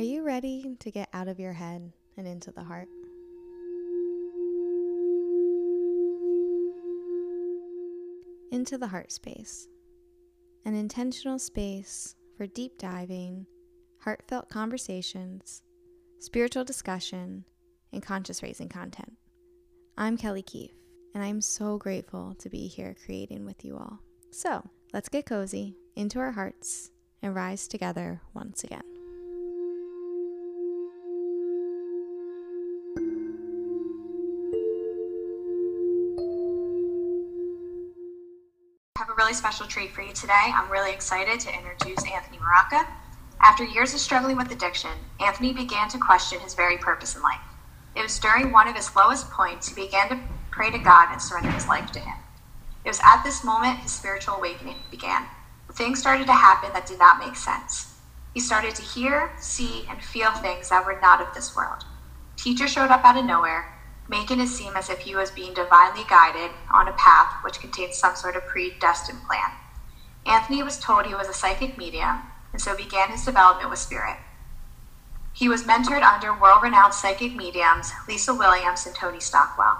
Are you ready to get out of your head and into the heart? Into the heart space, an intentional space for deep diving, heartfelt conversations, spiritual discussion, and conscious raising content. I'm Kelly Keefe, and I'm so grateful to be here creating with you all. So let's get cozy into our hearts and rise together once again. Really special treat for you today. I'm really excited to introduce Anthony Mrocka. After years of struggling with addiction, Anthony began to question his very purpose in life. It was during one of his lowest points he began to pray to God and surrender his life to Him. It was at this moment his spiritual awakening began. Things started to happen that did not make sense. He started to hear, see, and feel things that were not of this world. Teachers showed up out of nowhere, making it seem as if he was being divinely guided on a path which contained some sort of predestined plan. Anthony was told he was a psychic medium, and so began his development with spirit. He was mentored under world renowned psychic mediums Lisa Williams and Tony Stockwell.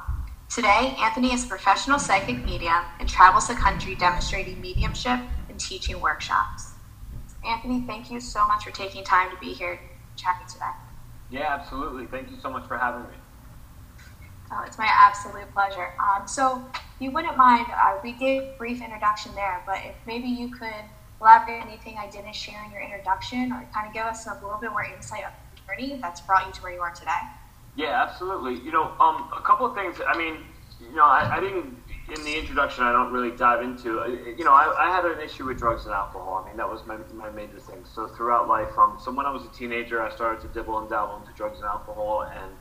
Today, Anthony is a professional psychic medium and travels the country demonstrating mediumship and teaching workshops. Anthony, thank you so much for taking time to be here chatting today. Yeah, absolutely. Thank you so much for having me. Oh, it's my absolute pleasure. Um, so, you wouldn't mind, uh, we gave a brief introduction there, but if maybe you could elaborate anything I didn't share in your introduction or kind of give us a little bit more insight of the journey that's brought you to where you are today? Yeah, absolutely. You know, um, a couple of things. I mean, you know, I, I didn't in the introduction. I don't really dive into. Uh, you know, I, I had an issue with drugs and alcohol. I mean, that was my, my major thing. So throughout life, um, so when I was a teenager, I started to dibble and dabble into drugs and alcohol, and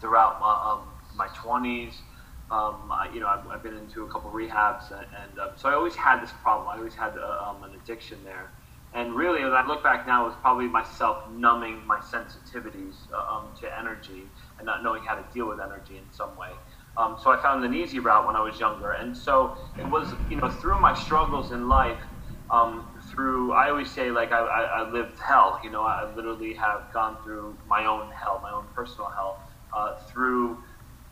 throughout my um, my twenties. Um, I, you know, I've, I've, been into a couple rehabs, and, and uh, so I always had this problem. I always had uh, um, an addiction there, and really, as I look back now, it was probably myself numbing my sensitivities uh, um, to energy and not knowing how to deal with energy in some way. Um, so I found an easy route when I was younger, and so it was, you know, through my struggles in life. Um, through, I always say, like I, I, I, lived hell. You know, I literally have gone through my own hell, my own personal hell, uh, through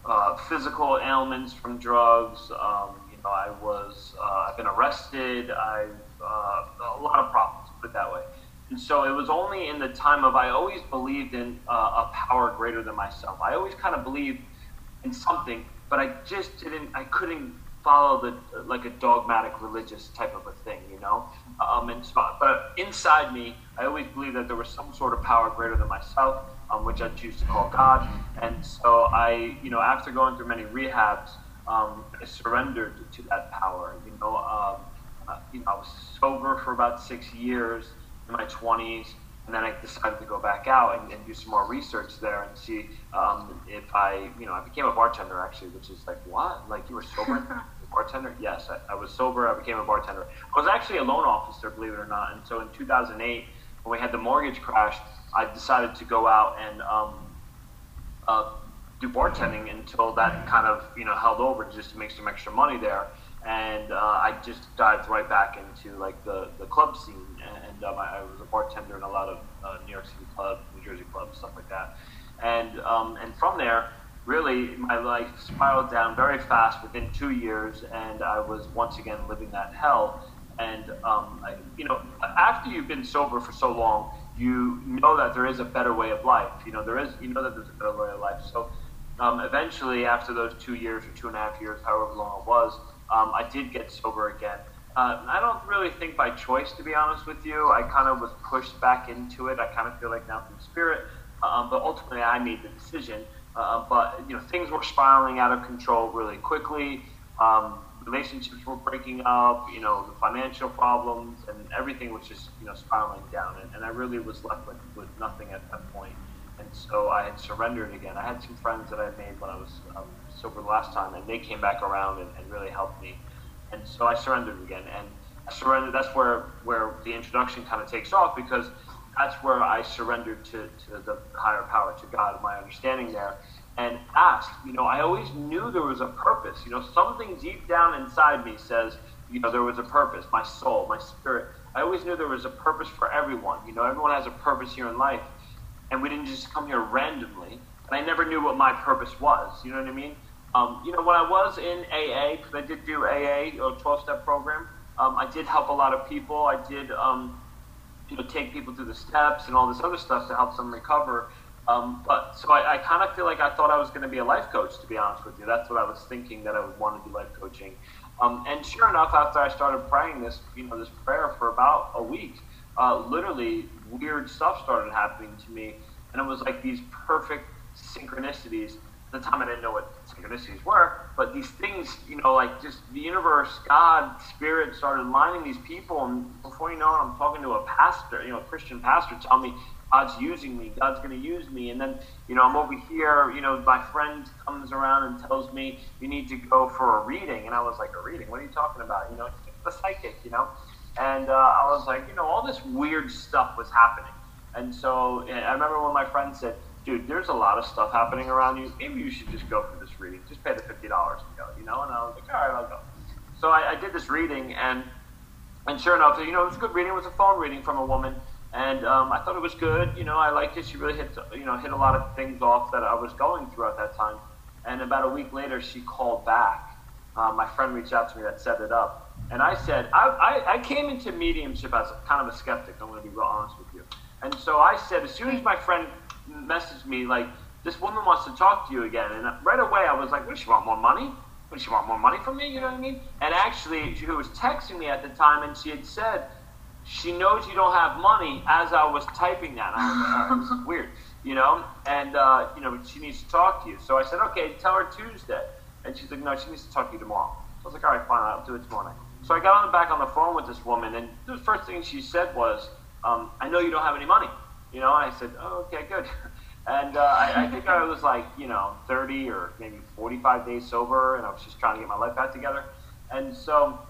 uh, physical ailments from drugs. Um, you know, I was, uh, I've been arrested. I've uh, a lot of problems, put it that way. And so it was only in the time of I always believed in uh, a power greater than myself. I always kind of believed in something, but I just didn't. I couldn't follow the like a dogmatic religious type of a thing, you know. Um, and so, but inside me, I always believed that there was some sort of power greater than myself um, which I choose to call God. And so I, you know, after going through many rehabs, um, I surrendered to that power. You know, um, uh, you know, I was sober for about six years in my 20s, and then I decided to go back out and, and do some more research there and see um, if I, you know, I became a bartender actually, which is like, what? Like you were sober? bartender? Yes, I, I was sober. I became a bartender. I was actually a loan officer, believe it or not. And so in 2008, when we had the mortgage crash, I decided to go out and um, uh, do bartending until that kind of you know held over just to make some extra money there. And uh, I just dived right back into like the, the club scene, and um, I, I, was a bartender in a lot of uh, New York City clubs, New Jersey clubs, stuff like that. And um, and from there, really my life spiraled down very fast within two years, and I was once again living that hell. And um, I, you know, after you've been sober for so long, you know that there is a better way of life. You know, there is, you know that there's a better way of life. So um, eventually, after those two years or two and a half years, however long it was, um, I did get sober again. Uh, I don't really think by choice, to be honest with you. I kind of was pushed back into it. I kind of feel like now through spirit, um, but ultimately I made the decision. Uh, but you know, things were spiraling out of control really quickly. Um, relationships were breaking up, you know, the financial problems and everything was just, you know, spiraling down. And, and I really was left with, with nothing at that point. And so I had surrendered again. I had some friends that I made when I was um, sober the last time, and they came back around and, and really helped me. And so I surrendered again. And I surrendered, that's where, where the introduction kind of takes off because that's where I surrendered to, to the higher power, to God, my understanding there and asked. You know, I always knew there was a purpose. You know, something deep down inside me says, you know, there was a purpose. My soul, my spirit. I always knew there was a purpose for everyone. You know, everyone has a purpose here in life. and we didn't just come here randomly. And I never knew what my purpose was. You know what I mean? Um, you know, when I was in AA, because I did do AA, or 12 step program, um, I did help a lot of people. I did, um, you know, take people through the steps and all this other stuff to help them recover. Um, but so I, I kind of feel like I thought I was going to be a life coach, to be honest with you. That's what I was thinking that I would want to do life coaching. Um, and sure enough, after I started praying this, you know, this prayer for about a week, uh, literally weird stuff started happening to me, and it was like these perfect synchronicities. At the time, I didn't know what synchronicities were, but these things, you know, like just the universe, God, Spirit started lining these people, and before you know it, I'm talking to a pastor, you know, a Christian pastor, telling me God's using me, God's going to use me, and then, you know, I'm over here, you know, my friend comes around and tells me you need to go for a reading, and I was like, a reading? What are you talking about? You know, the psychic, you know. And uh, I was like, you know, all this weird stuff was happening. And so I remember when my friend said, dude, there's a lot of stuff happening around you. Maybe you should just go for this reading. Just pay the $50 and go, you know? And I was like, all right, I'll go. So I, I did this reading, and and sure enough, you know, it was a good reading. It was a phone reading from a woman, and um, I thought it was good. You know, I liked it. She really hit, you know, hit a lot of things off that I was going through at that time. And about a week later, she called back. Uh, my friend reached out to me that set it up, and I said, I, I, I came into mediumship as a, kind of a skeptic. I'm going to be real honest with you. And so I said, as soon as my friend messaged me, like, this woman wants to talk to you again. And right away, I was like, what does she want more money? What does she want more money from me? You know what I mean? And actually, she was texting me at the time, and she had said, she knows you don't have money as I was typing that. I was like, all right, this is weird, you know? And, uh, you know, she needs to talk to you. So I said, okay, tell her Tuesday. And she's like, no, she needs to talk to you tomorrow. So I was like, all right, fine, I'll do it tomorrow night. So I got on the back on the phone with this woman, and the first thing she said was, um, I know you don't have any money. You know, and I said, oh, okay, good. And uh, I, I think I was like, you know, 30 or maybe 45 days sober, and I was just trying to get my life back together. And so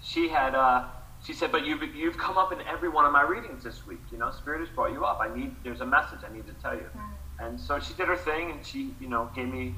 she had, uh, she said, but you've, you've come up in every one of my readings this week. You know, Spirit has brought you up. I need, there's a message I need to tell you. And so she did her thing, and she, you know, gave me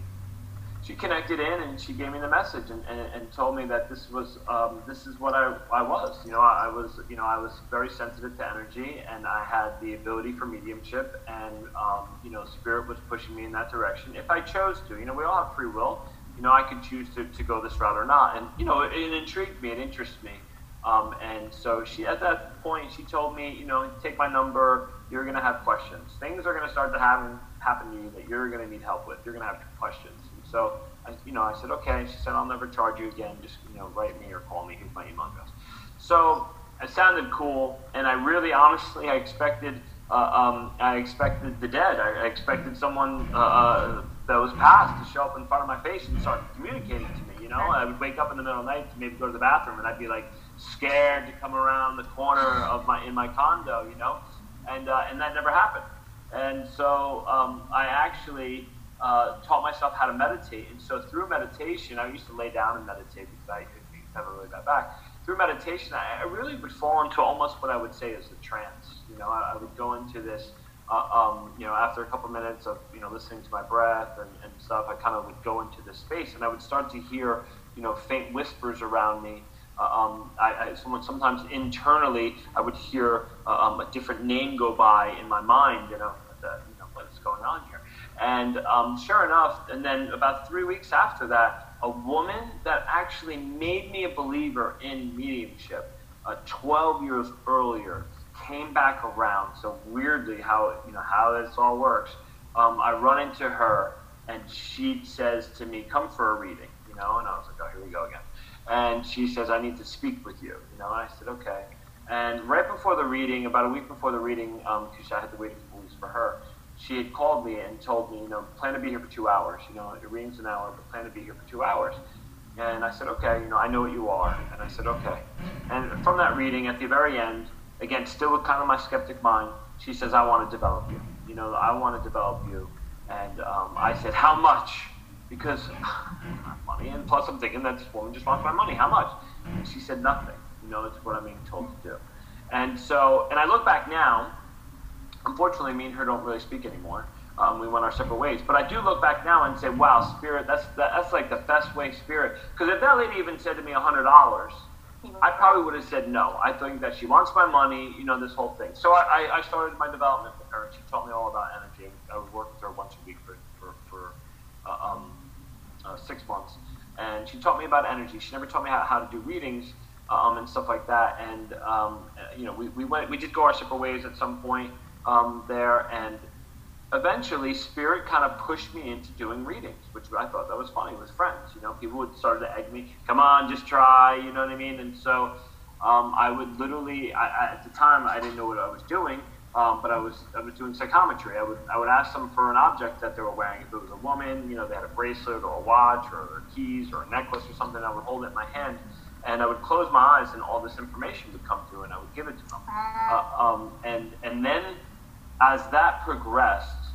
she connected in and she gave me the message and, and, and told me that this was um, this is what I, I was you know I, I, was you know I was very sensitive to energy and I had the ability for mediumship and um, you know spirit was pushing me in that direction if I chose to you know we all have free will you know I could choose to, to go this route or not and you know it, it intrigued me it interested me um, and so she at that point she told me you know take my number you're going to have questions things are going to start to happen happen to you that you're going to need help with you're going to have questions so, I, you know, I said, okay. She said, I'll never charge you again. Just, you know, write me or call me. Here's my email address. So it sounded cool, and I really, honestly, I expected, uh, um, I expected the dead. I, I expected someone uh, uh, that was passed to show up in front of my face and start communicating to me. You know, I would wake up in the middle of the night to maybe go to the bathroom, and I'd be like scared to come around the corner of my in my condo. You know, and uh, and that never happened. And so um, I actually uh, taught myself how to meditate. And so through meditation, I used to lay down and meditate because I have a really bad back. Through meditation, I, I, really would fall into almost what I would say is a trance. You know, I, I would go into this, uh, um, you know, after a couple minutes of, you know, listening to my breath and, and stuff, I kind of would go into this space and I would start to hear, you know, faint whispers around me. Uh, um, I, I, sometimes internally, I would hear uh, um, a different name go by in my mind, you know, that, you know what is going on here. And um, sure enough, and then about three weeks after that, a woman that actually made me a believer in mediumship, uh, 12 years earlier, came back around. So weirdly, how you know how this all works. Um, I run into her, and she says to me, "Come for a reading," you know. And I was like, "Oh, here we go again." And she says, "I need to speak with you," you know. I said, "Okay." And right before the reading, about a week before the reading, because um, I had to wait for her, she had called me and told me, you know, plan to be here for two hours. You know, it reading's an hour, but plan to be here for two hours. And I said, okay, you know, I know what you are. And I said, okay. And from that reading, at the very end, again, still with kind of my skeptic mind, she says, I want to develop you. You know, I want to develop you. And um, I said, how much? Because money, and plus I'm thinking that this woman just wants my money. How much? And she said, nothing. You know, it's what I'm being told to do. And so, and I look back now, unfortunately, me and her don't really speak anymore. Um, we went our separate ways. But I do look back now and say, wow, spirit, that's that's like the best way spirit. Because if that lady even said to me hundred dollars, I probably would have said no. I think that she wants my money, you know, this whole thing. So I, I started my development with her, and she taught me all about energy. I would work with her once a week for, for, for uh, um, uh, six months. And she taught me about energy. She never taught me how, how to do readings um, and stuff like that. And, um, you know, we, we, went, we did go our separate ways at some point um, there. And eventually spirit kind of pushed me into doing readings, which I thought that was funny with friends. You know, people would start to egg me, come on, just try, you know what I mean? And so um, I would literally, I, at the time, I didn't know what I was doing, um, but I was I was doing psychometry. I would I would ask them for an object that they were wearing. If it was a woman, you know, they had a bracelet or a watch or keys or a necklace or something. I would hold it in my hand, and I would close my eyes, and all this information would come through, and I would give it to them. Uh, um, and and then as that progressed,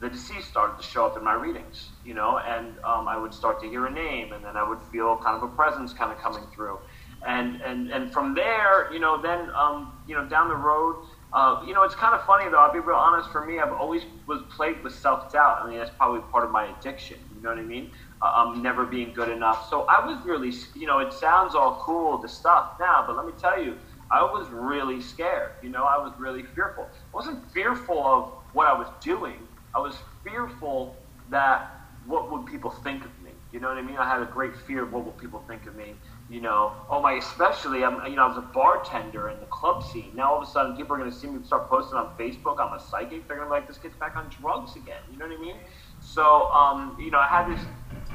the deceased started to show up in my readings, you know, and um, I would start to hear a name, and then I would feel kind of a presence kind of coming through, and and and from there, you know, then um, you know, down the road, uh, you know, it's kind of funny though. I'll be real honest. For me, I've always was plagued with self doubt. I mean, that's probably part of my addiction. You know what I mean? Uh, um, never being good enough. So I was really, you know, it sounds all cool the stuff now, but let me tell you, I was really scared. You know, I was really fearful. I wasn't fearful of what I was doing. I was fearful that what would people think of me? You know what I mean? I had a great fear of what will people think of me. You know, oh my, especially I'm, you know, I was a bartender in the club scene. Now all of a sudden, people are going to see me start posting on Facebook. I'm a psychic. They're going to be like, this kid's back on drugs again. You know what I mean? So, um, you know, I had this,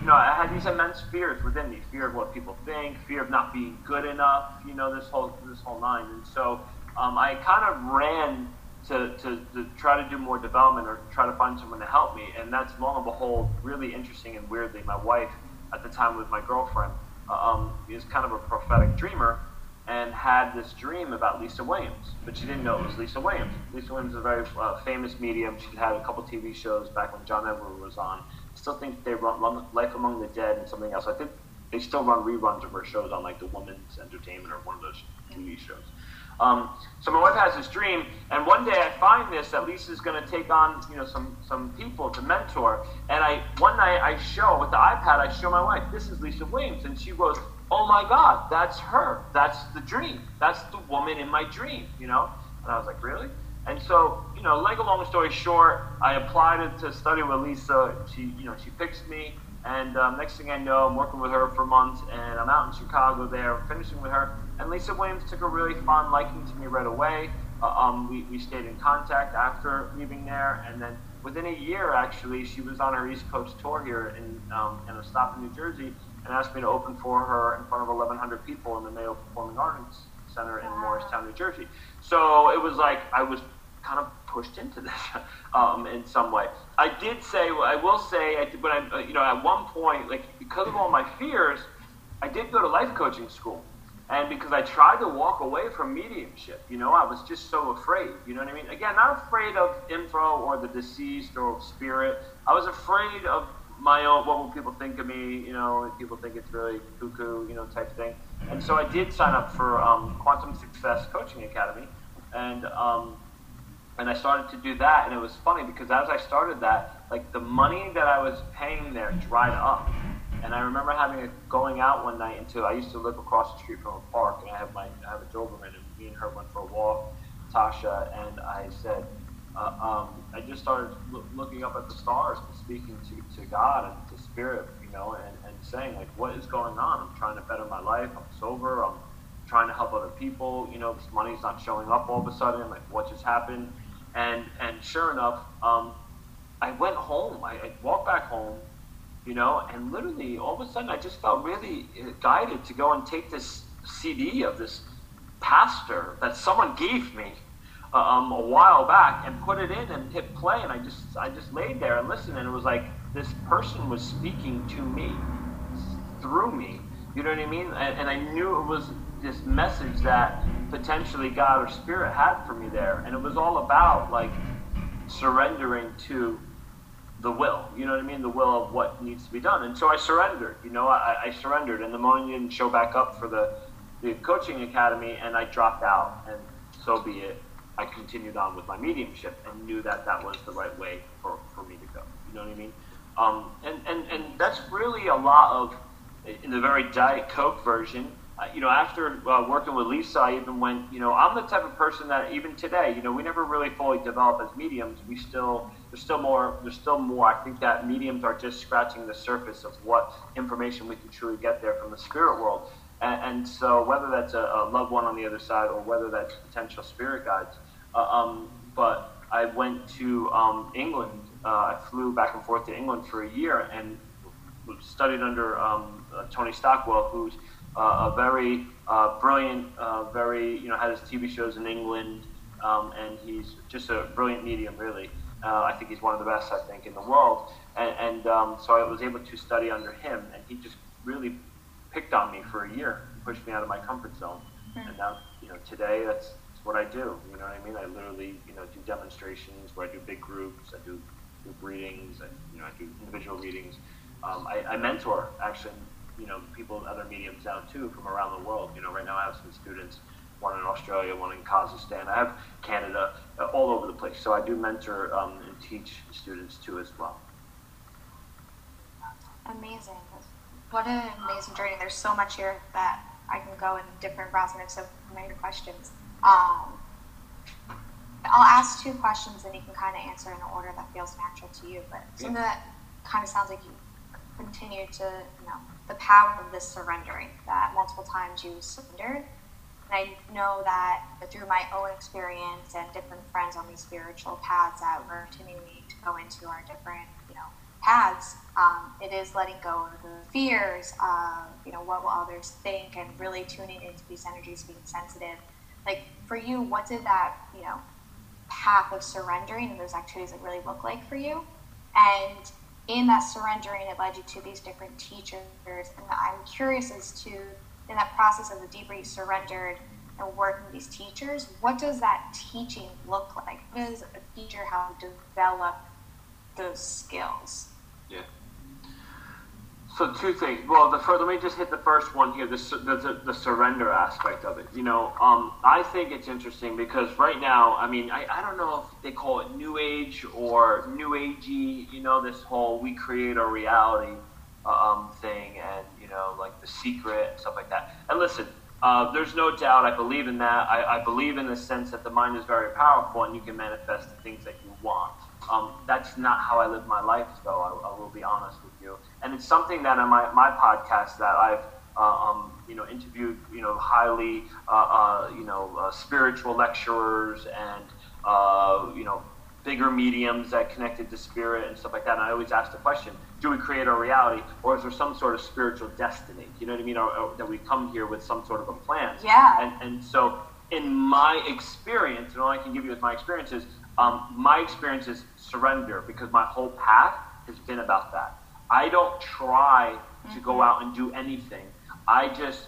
you know, I had these immense fears within me: fear of what people think, fear of not being good enough. You know, this whole this whole nine. And so, um, I kind of ran to, to, to try to do more development or try to find someone to help me. And that's long and behold really interesting and weirdly. My wife at the time was my girlfriend, um, is kind of a prophetic dreamer and had this dream about Lisa Williams, but she didn't know it was Lisa Williams. Lisa Williams is a very uh, famous medium. She had a couple TV shows back when John Edward was on. I still think they run, run Life Among the Dead and something else. I think they still run reruns of her shows on like the Woman's Entertainment or one of those TV shows. Um, so my wife has this dream, and one day I find this that Lisa's going to take on, you know, some some people to mentor. And I one night I show with the iPad, I show my wife, this is Lisa Williams, and she goes, "Oh my God, that's her. That's the dream. That's the woman in my dream." You know, and I was like, "Really?" And so, you know, like a long story short, I applied to study with Lisa. She, you know, she picks me. And um, next thing I know, I'm working with her for months, and I'm out in Chicago there, finishing with her. And Lisa Williams took a really fond liking to me right away. Uh, um, we, we stayed in contact after leaving there, and then within a year, actually, she was on her East Coast tour here in, um, in a stop in New Jersey, and asked me to open for her in front of 1,100 people in the Mayo Performing Arts Center in Morristown, New Jersey. So it was like I was kind of pushed into this um, in some way. I did say, I will say, I, when I, uh, you know, at one point, like because of all my fears, I did go to life coaching school, and because I tried to walk away from mediumship, you know, I was just so afraid. You know what I mean? Again, not afraid of info or the deceased or spirit. I was afraid of my own. What will people think of me? You know, people think it's really cuckoo, you know, type thing. And so I did sign up for um, Quantum Success Coaching Academy, and um, and I started to do that, and it was funny because as I started that, like the money that I was paying there dried up. And I remember having a, going out one night into I used to live across the street from a park, and I have my I have a Doberman, and me and her went for a walk, Tasha, and I said, uh, um, I just started lo- looking up at the stars and speaking to, to God and to Spirit, you know, and, and saying like, what is going on? I'm trying to better my life. I'm sober. I'm trying to help other people. You know, this money's not showing up all of a sudden. Like, what just happened? And and sure enough, um, I went home. I, I walked back home, you know, and literally all of a sudden I just felt really uh, guided to go and take this CD of this pastor that someone gave me uh, um, a while back and put it in and hit play. And I just I just laid there and listened, and it was like this person was speaking to me through me. You know what I mean? And, and I knew it was this message that potentially God or Spirit had for me there, and it was all about like surrendering to the will. You know what I mean? The will of what needs to be done. And so I surrendered. You know, I, I surrendered, and the money didn't show back up for the the coaching academy, and I dropped out, and so be it. I continued on with my mediumship and knew that that was the right way for, for me to go. You know what I mean? Um, and, and, and that's really a lot of, in the very Diet Coke version, uh, you know, after uh, working with Lisa, I even went, you know, I'm the type of person that even today, you know, we never really fully develop as mediums. We still, there's still more, there's still more. I think that mediums are just scratching the surface of what information we can truly get there from the spirit world. And, and so whether that's a, a, loved one on the other side or whether that's potential spirit guides, uh, um, but I went to um, England. Uh, I flew back and forth to England for a year and studied under um, uh, Tony Stockwell, who's uh, a very uh, brilliant, uh, very you know had his TV shows in England, um, and he's just a brilliant medium. Really, uh, I think he's one of the best I think in the world. And, and um, so I was able to study under him, and he just really picked on me for a year, pushed me out of my comfort zone. Mm-hmm. And now, you know, today that's, that's what I do. You know what I mean? I literally, you know, do demonstrations where I do big groups, I do group readings, I, you know, I do individual readings. Um, I, I mentor actually you know people in other mediums now too from around the world. You know, right now I have some students, one in Australia, one in Kazakhstan. I have Canada, uh, all over the place. So I do mentor um, and teach students too as well. Amazing! What an amazing journey. There's so much here that I can go in different routes, and have so many questions. Um, I'll ask two questions, and you can kind of answer in an order that feels natural to you. But something yeah. that kind of sounds like you continue to, you know, the power of this surrendering that multiple times you surrendered. And I know that through my own experience and different friends on these spiritual paths that we're continuing to go into our different, you know, paths, um, it is letting go of the fears of, you know, what will others think and really tuning into these energies, being sensitive. Like for you, what did that, you know, path of surrendering and those activities like really look like for you? And in that surrendering, it led you to these different teachers. And I'm curious as to, in that process of the you surrendered and working with these teachers, what does that teaching look like? How does a teacher how to develop those skills? Yeah. So two things. Well, the first, let me just hit the first one here, the, the, the surrender aspect of it. You know, um, I think it's interesting because right now, I mean, I, I don't know if they call it New Age or New Agey. You know, this whole we create our reality um, thing, and know, like the secret and stuff like that. And listen, uh, there's no doubt. I believe in that. I, I believe in the sense that the mind is very powerful, and you can manifest the things that you want. Um, that's not how I live my life, though. I, I will be honest with you and it's something that on my, my podcast that I've uh, um, you know interviewed you know highly uh, uh, you know uh, spiritual lecturers and uh, you know bigger mediums that connected to spirit and stuff like that. And I always ask the question: Do we create our reality, or is there some sort of spiritual destiny? You know what I mean? Or, or that we come here with some sort of a plan. Yeah. And and so in my experience, and all I can give you is my experiences. Um, my experience is surrender because my whole path has been about that. I don't try to go mm-hmm. out and do anything. I just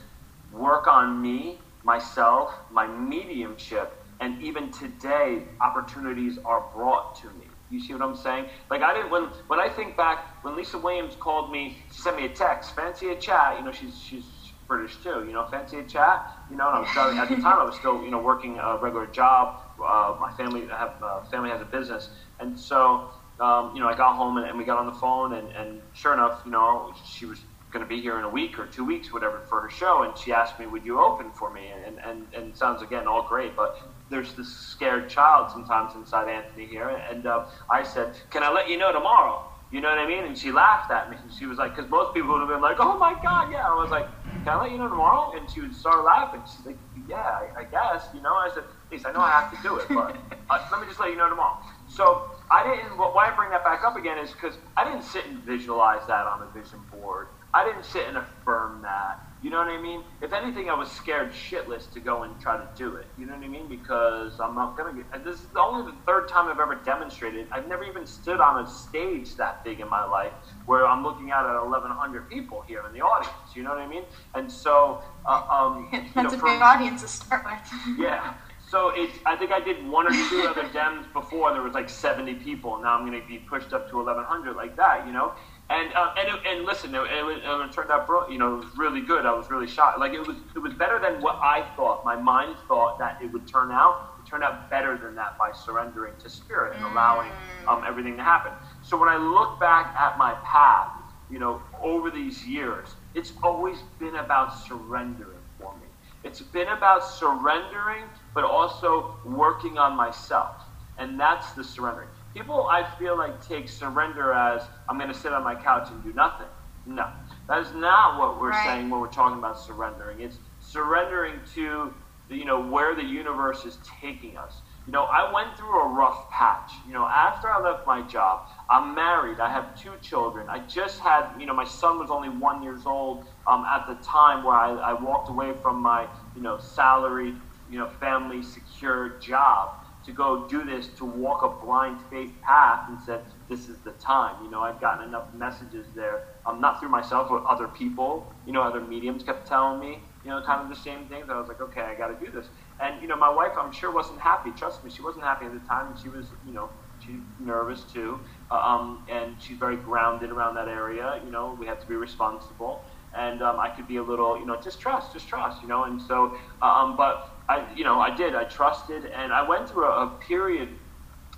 work on me, myself, my mediumship, and even today, opportunities are brought to me. You see what I'm saying? Like I didn't when when I think back when Lisa Williams called me, she sent me a text, fancy a chat. You know, she's she's British too. You know, fancy a chat. You know, and I was starting, at the time I was still you know working a regular job. Uh, my family I have uh, family has a business, and so um, you know, I got home and, and, we got on the phone, and, and sure enough, you know, she was going to be here in a week or two weeks, whatever, for her show. And she asked me, "Would you open for me?" And and and it sounds again all great, but there's this scared child sometimes inside Anthony here, and uh, I said, "Can I let you know tomorrow?" You know what I mean? And she laughed at me. And she was like, because most people would have been like, "Oh my God, yeah." I was like, "Can I let you know tomorrow?" And she would start laughing. She's like, "Yeah, I, I guess." You know, I said, "At least I know I have to do it, but uh, let me just let you know tomorrow." So I didn't. Why I bring that back up again is because I didn't sit and visualize that on a vision board. I didn't sit and affirm that. You know what I mean? If anything, I was scared shitless to go and try to do it. You know what I mean? Because I'm not gonna get. This is only the third time I've ever demonstrated. I've never even stood on a stage that big in my life where I'm looking out at 1,100 people here in the audience. You know what I mean? And so, uh, um, that's know, a big audience to start with. yeah. So it's, I think I did one or two other dems before. There was like 70 people. Now I'm going to be pushed up to 1,100 like that, you know. And uh, and, it, and listen, it, it, it, turned out, you know, it was really good. I was really shocked. Like it was it was better than what I thought. My mind thought that it would turn out. It turned out better than that by surrendering to spirit and allowing um, everything to happen. So when I look back at my path, you know, over these years, it's always been about surrendering for me. It's been about surrendering, but also working on myself. And that's the surrendering. People, I feel like, take surrender as I'm going to sit on my couch and do nothing. No, that is not what we're right. saying when we're talking about surrendering. It's surrendering to the, you know where the universe is taking us. You know, I went through a rough patch. You know, after I left my job, I'm married. I have two children. I just had, you know, my son was only one years old um, at the time where I, I walked away from my, you know, salaried, you know, family secure job to go do this, to walk a blind faith path and said, this is the time. You know, I've gotten enough messages there, um, not through myself, but other people, you know, other mediums kept telling me, you know, kind of the same things. I was like, okay, I got to do this. And, you know, my wife, I'm sure, wasn't happy. Trust me, she wasn't happy at the time. And she was, you know, she's nervous too. Uh, um, and she's very grounded around that area. You know, we have to be responsible. And um, I could be a little, you know, just trust, just trust, you know. And so, um, but I, you know, I did. I trusted. And I went through a, a period,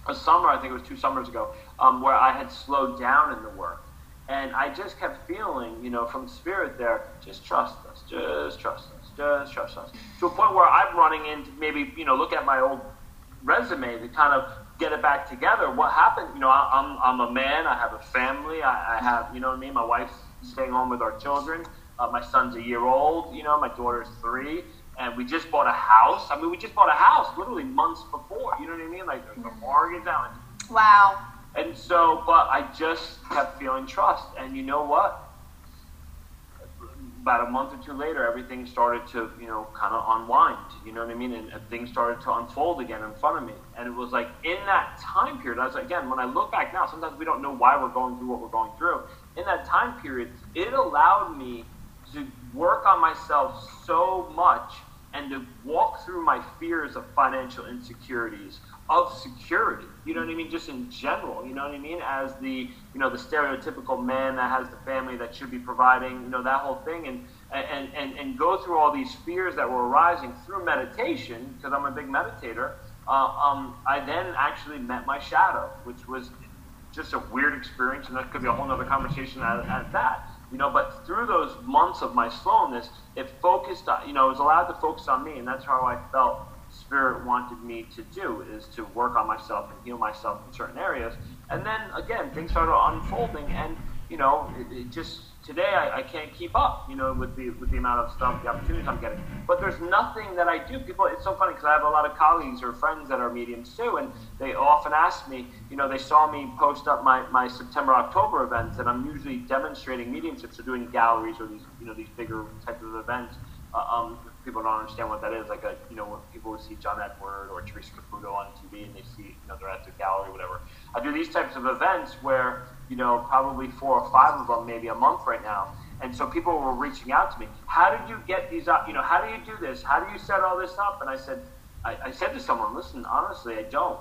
a summer, I think it was two summers ago, um, where I had slowed down in the work. And I just kept feeling, you know, from spirit there, just trust us, just trust us, just trust us. To a point where I'm running into maybe, you know, look at my old resume to kind of get it back together. What happened? You know, I, am I'm a man. I have a family. I, I have, you know what I mean. My wife's staying home with our children. Uh, my son's a year old. You know, my daughter's three, and we just bought a house. I mean, we just bought a house literally months before. You know what I mean? Like the a mortgage out. Wow. And so, but I just kept feeling trust. And you know what? About a month or two later, everything started to, you know, kind of unwind. You know what I mean? And, and things started to unfold again in front of me. And it was like in that time period, I was again, when I look back now, sometimes we don't know why we're going through what we're going through. In that time period, it allowed me to work on myself so much and to walk through my fears of financial insecurities of security. You know what I mean? Just in general. You know what I mean? As the you know the stereotypical man that has the family that should be providing. You know that whole thing, and and and, and go through all these fears that were arising through meditation because I'm a big meditator. Uh, um, I then actually met my shadow, which was just a weird experience, and that could be a whole other conversation at, at that. You know, but through those months of my slowness, it focused. On, you know, it was allowed to focus on me, and that's how I felt Spirit wanted me to do is to work on myself and heal myself in certain areas. And then again, things started unfolding, and you know, it, it just today I, I, can't keep up, you know, with the with the amount of stuff, the opportunities I'm getting. But there's nothing that I do. People, it's so funny because I have a lot of colleagues or friends that are mediums too, and they often ask me, you know, they saw me post up my, my September October events, and I'm usually demonstrating mediumship, or doing galleries or these you know these bigger types of events. Uh, um, people don't understand what that is. Like a, you know, when people would see John Edward or Teresa Caputo on TV and they see, you know, they're at the gallery, whatever. I do these types of events where, you know, probably four or five of them, maybe a month right now. And so people were reaching out to me. How did you get these up? You know, how do you do this? How do you set all this up? And I said, I, I said to someone, listen, honestly, I don't.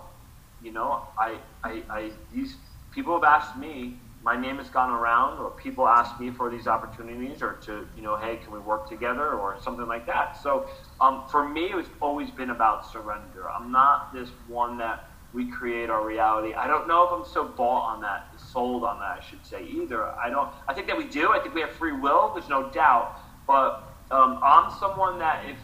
You know, I, I, I, these people have asked me my name has gone around or people ask me for these opportunities or to you know hey can we work together or something like that so um, for me it's always been about surrender i'm not this one that we create our reality i don't know if i'm so bought on that sold on that i should say either. I don't i think that we do. I think we have free will there's no doubt. But um, i'm someone that if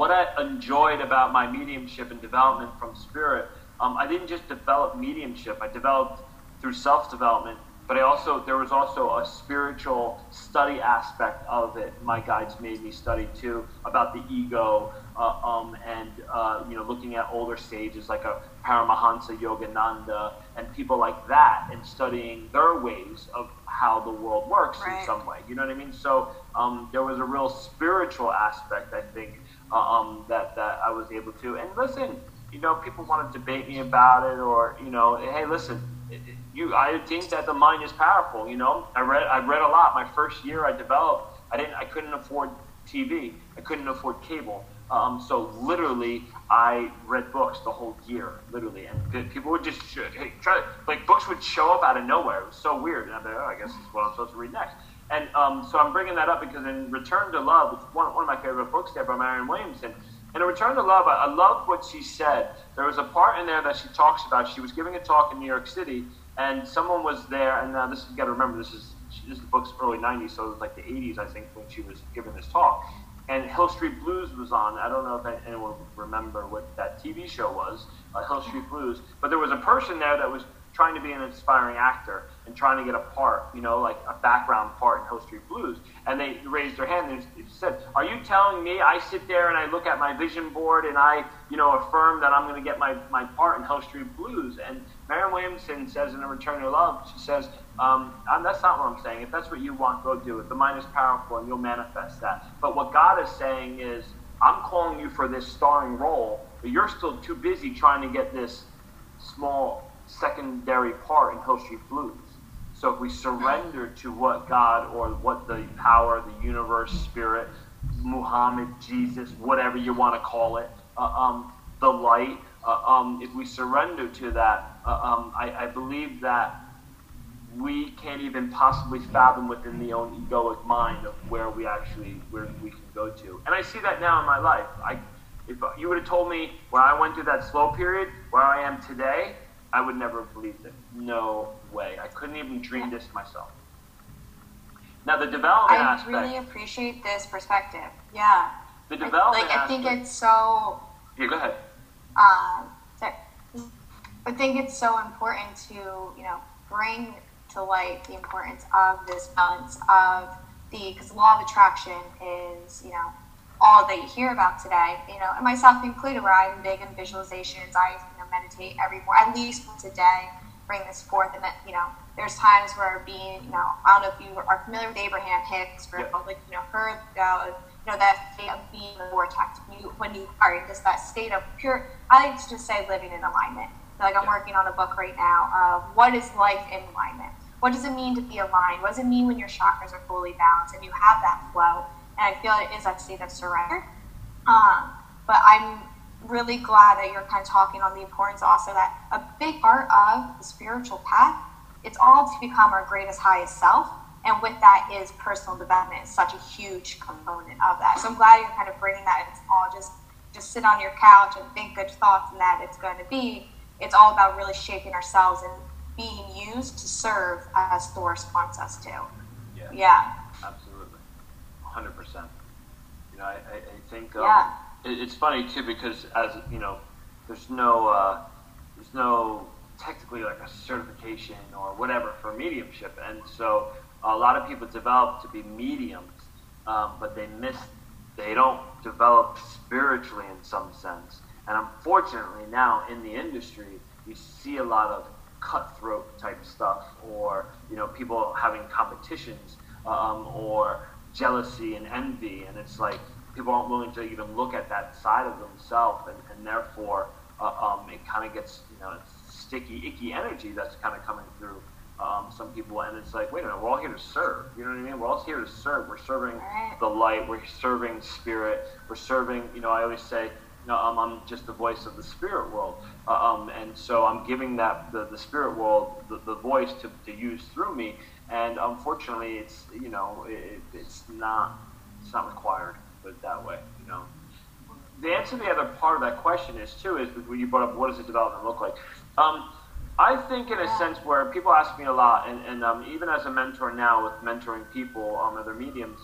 what i enjoyed about my mediumship and development from spirit um, i didn't just develop mediumship. I developed through self development, but I also there was also a spiritual study aspect of it. My guides made me study too about the ego, uh, um, and uh, you know looking at older sages like a Paramahansa Yogananda and people like that, and studying their ways of how the world works right. in some way. You know what I mean? So um, there was a real spiritual aspect, I think, uh, um, that that I was able to. And listen, you know, people want to debate me about it, or you know, hey, listen you I think that the mind is powerful. You know, I read I read a lot. My first year, I developed. I didn't. I couldn't afford TV. I couldn't afford cable. Um, so literally, I read books the whole year, literally, and people would just hey, try like books would show up out of nowhere. It was so weird, and I'm like, oh, I guess this is what I'm supposed to read next. And um, so I'm bringing that up because in Return to Love, is one, one of my favorite books there by Marianne Williamson, in Return to Love, I, I love what she said. There was a part in there that she talks about. She was giving a talk in New York City, and someone was there. And uh, this you got to remember, this is this is the book's early '90s, so it was like the '80s, I think, when she was giving this talk. and Hill Street Blues was on. I don't know if anyone remember what that TV show was, uh, Hill Street Blues, but there was a person there that was trying to be an inspiring actor and trying to get a part, you know, like a background part in Hill Street Blues. And they raised their hand and said, Are you telling me I sit there and I look at my vision board and I, you know, affirm that I'm going to get my, my part in Hill Street Blues? And Marianne Williamson says in A Return to Love, she says, um, That's not what I'm saying. If that's what you want, go do it. The mind is powerful and you'll manifest that. But what God is saying is, I'm calling you for this starring role, but you're still too busy trying to get this small secondary part in Hill Street Blues. So if we surrender to what God or what the power, the universe, spirit, Muhammad, Jesus, whatever you want to call it, uh, um, the light, um, if we surrender to that, uh, um, I, I, believe that we can't even possibly fathom within the own egoic mind of where we actually where we can go to. And I see that now in my life. I, if you would have told me when I went through that slow period, where I am today, I would never have believed it. No way. I couldn't even dream this myself. Now the development I aspect. I really appreciate this perspective. Yeah. The development. I, like I think it's so. Yeah, go ahead. Um, I think it's so important to you know bring to light the importance of this balance of the because law of attraction is you know all that you hear about today. You know, and myself included, where I'm big in visualizations. I you know, meditate every at least once a day. Bring this forth, and that you know, there's times where being, you know, I don't know if you are familiar with Abraham Hicks, for yep. like you know, heard about you know that state of being the vortex. When you when you are in just that state of pure, I like to just say living in alignment. Like I'm working on a book right now of what is life in alignment. What does it mean to be aligned? What does it mean when your chakras are fully balanced and you have that flow? And I feel it is that state of surrender. Um, but I'm really glad that you're kind of talking on the importance also that a big part of the spiritual path, it's all to become our greatest, highest self. And with that is personal development. It's such a huge component of that. So I'm glad you're kind of bringing that. In. It's all just just sit on your couch and think good thoughts, and that it's going to be. It's all about really shaping ourselves and being used to serve as Source wants us to. Yeah. Yeah. Absolutely. 100%. You know, I, I, I think. Um, yeah it's funny too because as you know, there's no uh, there's no technically like a certification or whatever for mediumship, and so a lot of people develop to be mediums, um, but they miss they don't develop spiritually in some sense. And unfortunately, now in the industry, you see a lot of cutthroat type stuff, or you know, people having competitions, um, or jealousy and envy, and it's like people aren't willing to even look at that side of themselves, and, and therefore uh, um, it kind of gets you know sticky, icky energy that's kind of coming through um, some people, and it's like, wait a minute, we're all here to serve. You know what I mean? We're all here to serve. We're serving the light. We're serving spirit. We're serving. You know, I always say. You know, um, I'm just the voice of the spirit world, uh, um, and so I'm giving that the, the spirit world the, the voice to, to use through me. And unfortunately, it's you know it, it's not it's not required put it that way. You know, the answer to the other part of that question is too is when you brought up what does a development look like. Um, I think in a sense where people ask me a lot, and, and um, even as a mentor now with mentoring people on um, other mediums,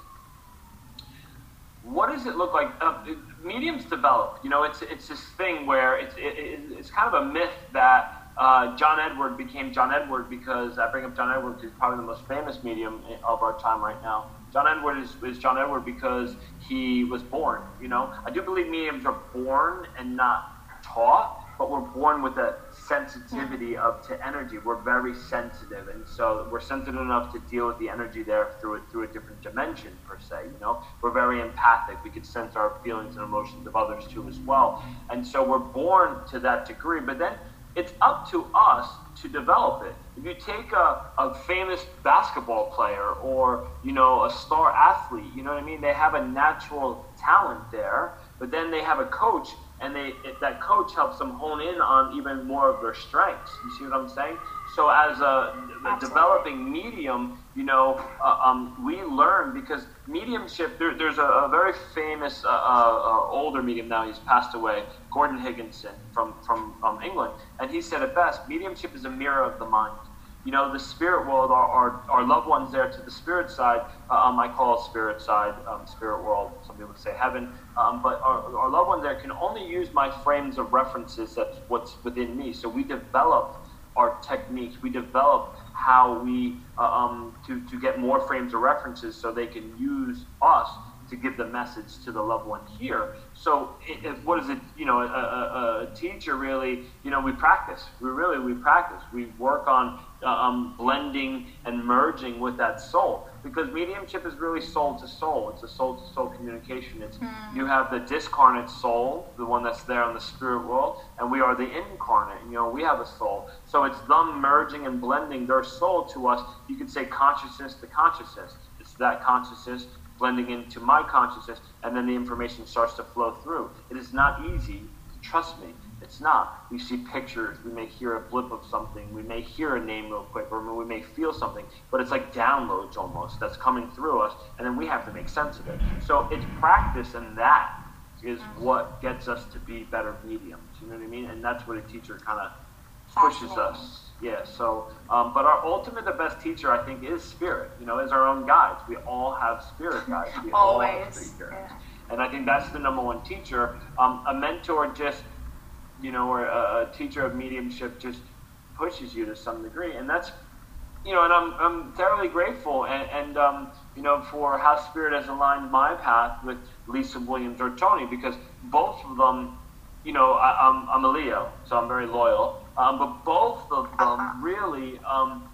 what does it look like? Uh, mediums develop. You know, it's it's this thing where it's it, it, it's kind of a myth that uh, John Edward became John Edward because I bring up John Edward because he's probably the most famous medium of our time right now. John Edward is, is John Edward because he was born. You know, I do believe mediums are born and not taught, but we're born with a sensitivity of to energy. We're very sensitive, and so we're sensitive enough to deal with the energy there through it through a different dimension per se. You know, we're very empathic. We can sense our feelings and emotions of others too as well, and so we're born to that degree. But then it's up to us to develop it. If you take a, a famous basketball player or, you know, a star athlete, you know what I mean? They have a natural talent there, but then they have a coach and they that coach helps them hone in on even more of their strengths. You see what I'm saying? So as a, a developing medium, you know, uh, um, we learn because mediumship. There, there's a, a, very famous uh, uh, uh, older medium now. He's passed away, Gordon Higginson from from um, England, and he said it best: mediumship is a mirror of the mind. You know, the spirit world, our, our, our loved ones there to the spirit side, uh, um, I call spirit side, um, spirit world, some people say heaven, um, but our, our loved ones there can only use my frames of references, that's what's within me. So we develop our techniques, we develop how we, uh, um, to, to get more frames of references so they can use us to give the message to the loved one here. So, it, what is it? You know, a, a, a, teacher really, you know, we practice. We really we practice. We work on um, blending and merging with that soul because mediumship is really soul to soul. It's a soul to soul communication. It's mm. you have the discarnate soul, the one that's there in the spirit world, and we are the incarnate. You know, we have a soul. So it's them merging and blending their soul to us. You could say consciousness to consciousness. It's that consciousness blending into my consciousness, and then the information starts to flow through. It is not easy, trust me. It's not. We see pictures, we may hear a blip of something, we may hear a name real quick, or we may feel something, but it's like downloads almost that's coming through us, and then we have to make sense of it. So it's practice, and that is what gets us to be better mediums. You know what I mean? And that's what a teacher kind of pushes us yeah, so, um, but our ultimate, the best teacher, I think, is spirit, you know, is our own guides. We all have spirit guides. We Always. All have spirit guides. Yeah. And I think that's the number one teacher. Um, a mentor just, you know, or a, a, teacher of mediumship just pushes you to some degree. And that's, you know, and I'm, I'm thoroughly grateful and, and um, you know, for how spirit has aligned my path with Lisa Williams or Tony because both of them, you know, I, I'm, I'm a Leo, so I'm very loyal. Um, but both of them really um,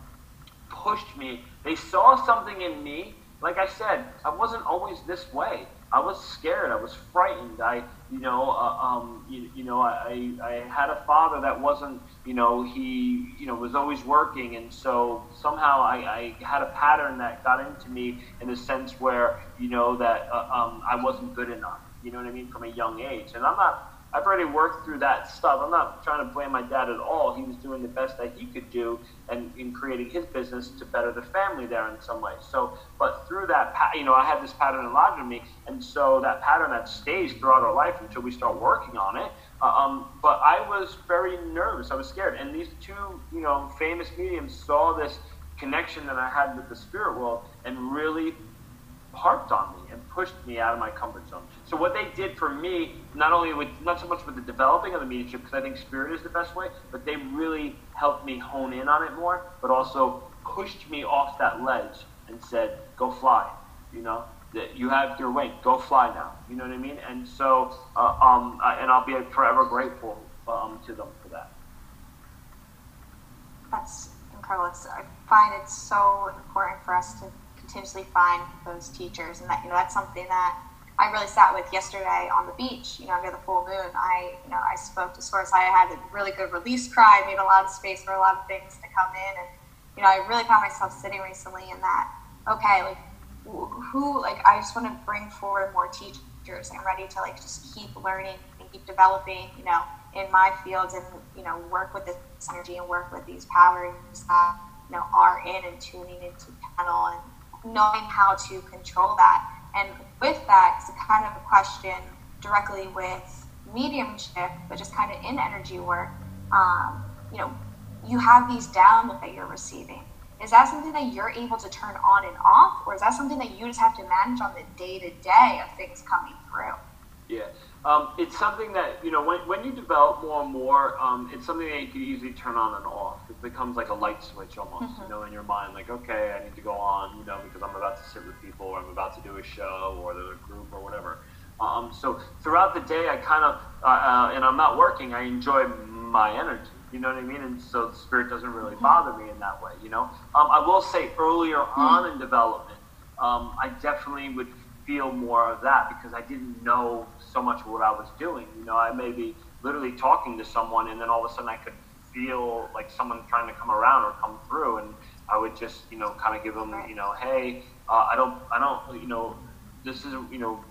pushed me. They saw something in me. Like I said, I wasn't always this way. I was scared. I was frightened. I, you know, uh, um, you, you, know, I, I had a father that wasn't, you know, he, you know, was always working, and so somehow I, I had a pattern that got into me in a sense where, you know, that uh, um, I wasn't good enough. You know what I mean, from a young age, and I'm not I've already worked through that stuff. I'm not trying to blame my dad at all. He was doing the best that he could do and in creating his business to better the family there in some way. So, but through that, you know, I had this pattern lodged in me, and so that pattern that stays throughout our life until we start working on it. Uh, um, but I was very nervous. I was scared, and these two, you know, famous mediums saw this connection that I had with the spirit world and really harped on me and pushed me out of my comfort zone. So what they did for me, not only with not so much with the developing of the mediumship, because I think spirit is the best way, but they really helped me hone in on it more, but also pushed me off that ledge and said, "Go fly," you know. That you have your wing, go fly now. You know what I mean? And so, uh, um, and I'll be forever grateful um, to them for that. That's incredible. It's, I find it so important for us to continuously find those teachers, and that you know that's something that I really sat with yesterday on the beach. You know, under the full moon, I you know I spoke to Source. I had a really good release cry, made a lot of space for a lot of things to come in, and you know I really found myself sitting recently in that. Okay, like who like I just want to bring forward more teachers. I'm ready to like just keep learning and keep developing. You know, in my fields and you know work with this energy and work with these powers that you know are in and tuning into panel and knowing how to control that. And with that, it's a kind of a question directly with mediumship, but just kind of in energy work. Um, you know, you have these downloads that you're receiving. Is that something that you're able to turn on and off, or is that something that you just have to manage on the day to day of things coming through? Yeah. Um, it's something that you know when, when you develop more and more, um, it's something that you can easily turn on and off. It becomes like a light switch almost, mm-hmm. you know, in your mind. Like, okay, I need to go on, you know, because I'm about to sit with people, or I'm about to do a show, or there's a group, or whatever. Um, so throughout the day, I kind of, uh, uh, and I'm not working. I enjoy my energy. You know what I mean? And so the spirit doesn't really mm-hmm. bother me in that way. You know, um, I will say earlier mm-hmm. on in development, um, I definitely would feel more of that because I didn't know so much of what I was doing. You know, I may be literally talking to someone, and then all of a sudden I could feel like someone trying to come around or come through, and I would just, you know, kind of give them, you know, hey, uh, I don't, I don't, you know, this is, you know,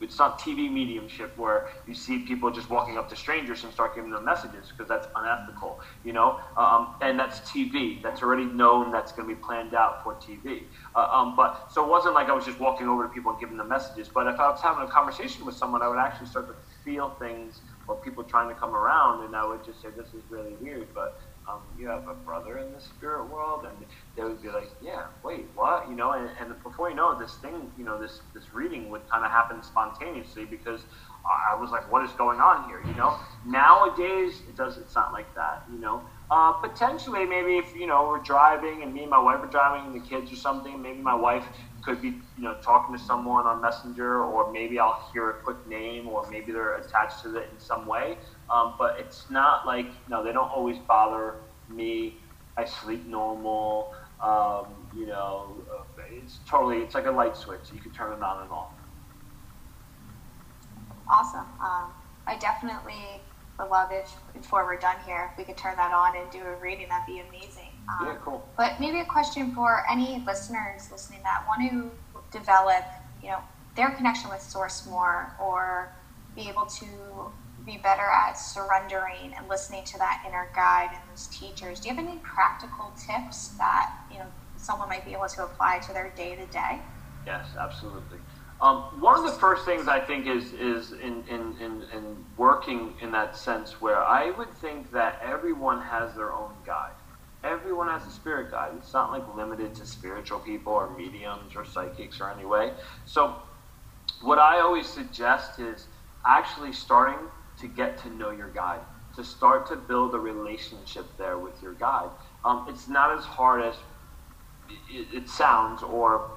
it's not TV mediumship where you see people just walking up to strangers and start giving them messages because that's unethical, you know. Um, and that's TV. That's already known. That's going to be planned out for TV. Uh, um, but so it wasn't like I was just walking over to people and giving them messages. But if I was having a conversation with someone, I would actually start to feel things or people trying to come around, and I would just say, "This is really weird." But um, you have a brother in the spirit world, and they would be like, yeah, wait, what, you know, and, and before you know it, this thing, you know, this this reading would kind of happen spontaneously because I was like, what is going on here, you know? Nowadays, it does, it's not like that, you know. Uh, potentially, maybe if you know we're driving and me and my wife are driving and the kids or something, maybe my wife could be you know talking to someone on Messenger, or maybe I'll hear a quick name, or maybe they're attached to it in some way. Um, but it's not like no, they don't always bother me. I sleep normal. Um, you know, it's totally it's like a light switch. You can turn it on and off. Awesome. Um, I definitely would love if before we're done here, if we could turn that on and do a reading. That'd be amazing. Um, yeah, cool. But maybe a question for any listeners listening that want to develop, you know, their connection with Source more, or be able to be better at surrendering and listening to that inner guide and those teachers. Do you have any practical tips that you know someone might be able to apply to their day to day? Yes, absolutely. Um, one of the first things I think is is in, in, in, in, working in that sense where I would think that everyone has their own guide. Everyone has a spirit guide. It's not like limited to spiritual people or mediums or psychics or any way. So what I always suggest is actually starting to get to know your guide, to start to build a relationship there with your guide. Um, it's not as hard as it, it sounds or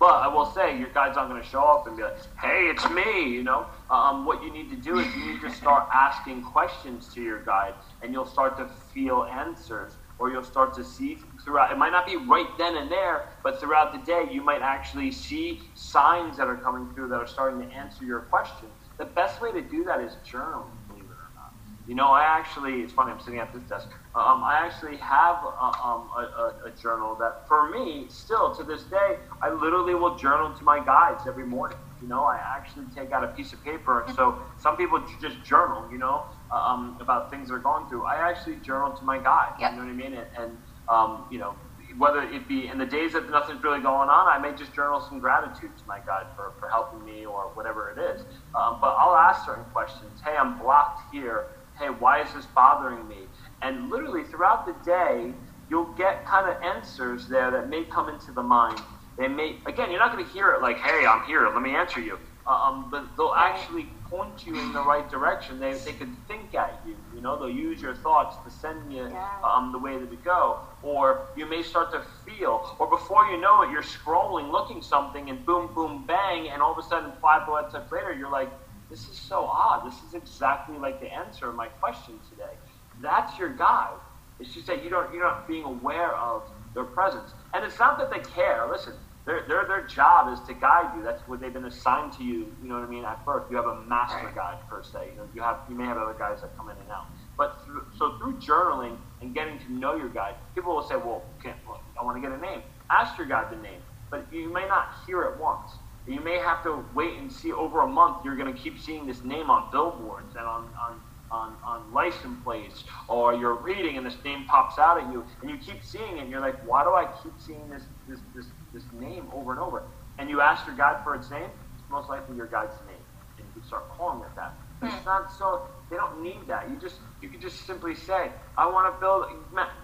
but I will say, your guide's not going to show up and be like, "Hey, it's me." You know, um, what you need to do is you need to start asking questions to your guide, and you'll start to feel answers, or you'll start to see throughout. It might not be right then and there, but throughout the day, you might actually see signs that are coming through that are starting to answer your questions. The best way to do that is journal. Believe it or not. You know, I actually, it's funny, I'm sitting at this desk. Um, I actually have a, um, a, a, journal that, for me, still to this day, I literally will journal to my guides every morning. You know, I actually take out a piece of paper. So some people just journal, you know, um, about things they're going through. I actually journal to my guides. Yep. You know what I mean? And, and um, you know, whether it be in the days that nothing's really going on, I may just journal some gratitude to my guide for, for helping me or whatever it is. Um, but I'll ask certain questions. Hey, I'm blocked here hey, why is this bothering me? And literally throughout the day, you'll get kind of answers there that may come into the mind. They may, again, you're not going to hear it like, hey, I'm here, let me answer you. Um, but they'll actually point you in the right direction. They, they can think at you. You know, they'll use your thoughts to send you yeah. um, the way that to go. Or you may start to feel, or before you know it, you're scrolling, looking something, and boom, boom, bang, and all of a sudden, five bullets later, you're like, this is so odd. This is exactly like the answer of my question today. That's your guide. It's just that you don't you're not being aware of their presence. And it's not that they care. Listen, their, their, their job is to guide you. That's what they've been assigned to you. You know what I mean? At birth, you have a master guide per se. You know, you have you may have other guys that come in and out. But through, so through journaling and getting to know your guide, people will say, "Well, can't, well I want to get a name." Ask your guide the name, but you may not hear it once you may have to wait and see over a month. You're going to keep seeing this name on billboards and on, on, on, on license plates, or you're reading and this name pops out at you, and you keep seeing it, and you're like, why do I keep seeing this, this, this, this name over and over? And you ask your guide for its name, it's most likely your guide's name, and you start calling it that. But it's hmm. not so. They don't need that. You just you can just simply say, I want to build,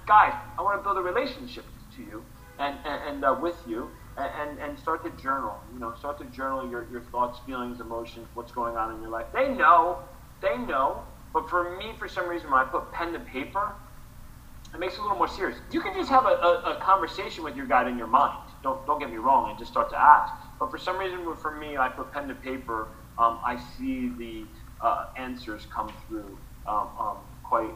guide. I want to build a relationship to you and and, and uh, with you, and, and start to journal. You know, start to journal your, your thoughts, feelings, emotions, what's going on in your life. They know, they know. But for me, for some reason, when I put pen to paper, it makes it a little more serious. You can just have a, a, a conversation with your guide in your mind. Don't don't get me wrong, and just start to ask. But for some reason, for me, I put pen to paper. Um, I see the uh, answers come through um, um, quite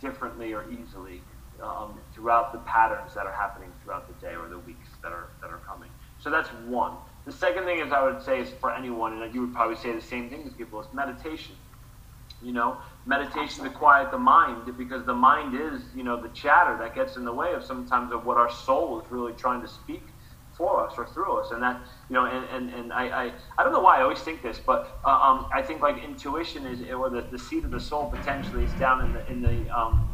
differently or easily um, throughout the patterns that are happening throughout the day or the weeks that are that are coming. So that's one. The second thing is I would say is for anyone, and you would probably say the same thing to people, is meditation. You know, meditation to quiet the mind because the mind is, you know, the chatter that gets in the way of sometimes of what our soul is really trying to speak for us or through us. And that, you know, and, and, and I, I, I don't know why I always think this, but uh, um, I think like intuition is, or the, the seat of the soul potentially is down in the, in the, um,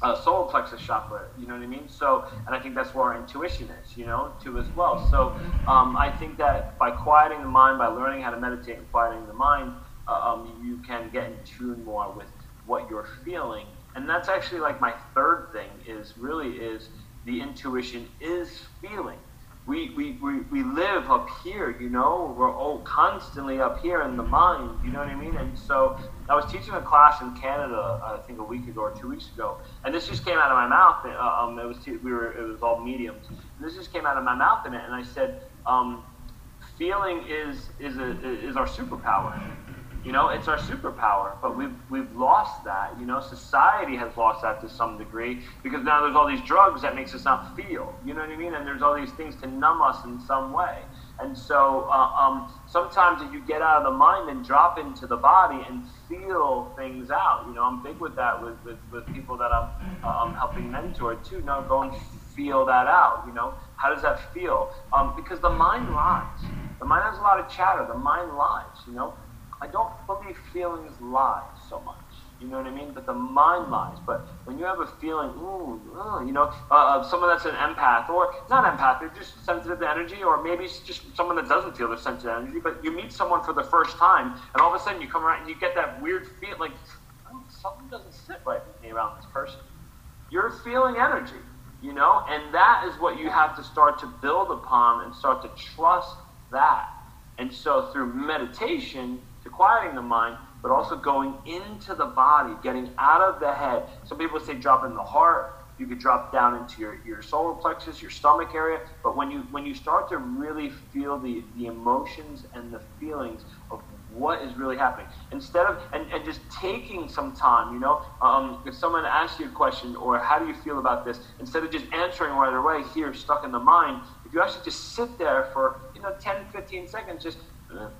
uh, plexus chakra. You know what I mean? So, and I think that's where our intuition is, you know, too as well. So, um, I think that by quieting the mind, by learning how to meditate and quieting the mind, um, you can get in tune more with what you're feeling And that's actually like my third thing is really is the intuition is feeling. We, we, we, we live up here, you know, we're all constantly up here in the mind, you know what I mean? And so I was teaching a class in Canada, I think a week ago or two weeks ago, and this just came out of my mouth. Uh, um, it was we were it was all mediums. And this just came out of my mouth in it, and I said, um, feeling is is a, is our superpower. You know, it's our superpower, but we've we've lost that. You know, society has lost that to some degree because now there's all these drugs that makes us not feel. You know what I mean? And there's all these things to numb us in some way. And so uh, um, sometimes if you get out of the mind and drop into the body and feel things out, you know, I'm big with that with, with, with people that I'm, uh, I'm helping mentor too. Now go and feel that out, you know. How does that feel? Um, because the mind lies. The mind has a lot of chatter. The mind lies, you know. I don't believe feelings lie so much. You know what I mean? But the mind lies. But when you have a feeling, ooh, you know, uh, someone that's an empath, or not empath, they're just sensitive to energy, or maybe it's just someone that doesn't feel they're sensitive energy, but you meet someone for the first time, and all of a sudden you come around and you get that weird feeling, like, oh, something doesn't sit right with me around this person. You're feeling energy, you know, and that is what you have to start to build upon and start to trust that. And so through meditation, quieting the mind, but also going into the body, getting out of the head. Some people say drop in the heart. You could drop down into your, your solar plexus, your stomach area. But when you when you start to really feel the, the emotions and the feelings of what is really happening, instead of and, and just taking some time, you know, um, if someone asks you a question or how do you feel about this, instead of just answering right away here, stuck in the mind, if you actually just sit there for you know 10, 15 seconds, just uh,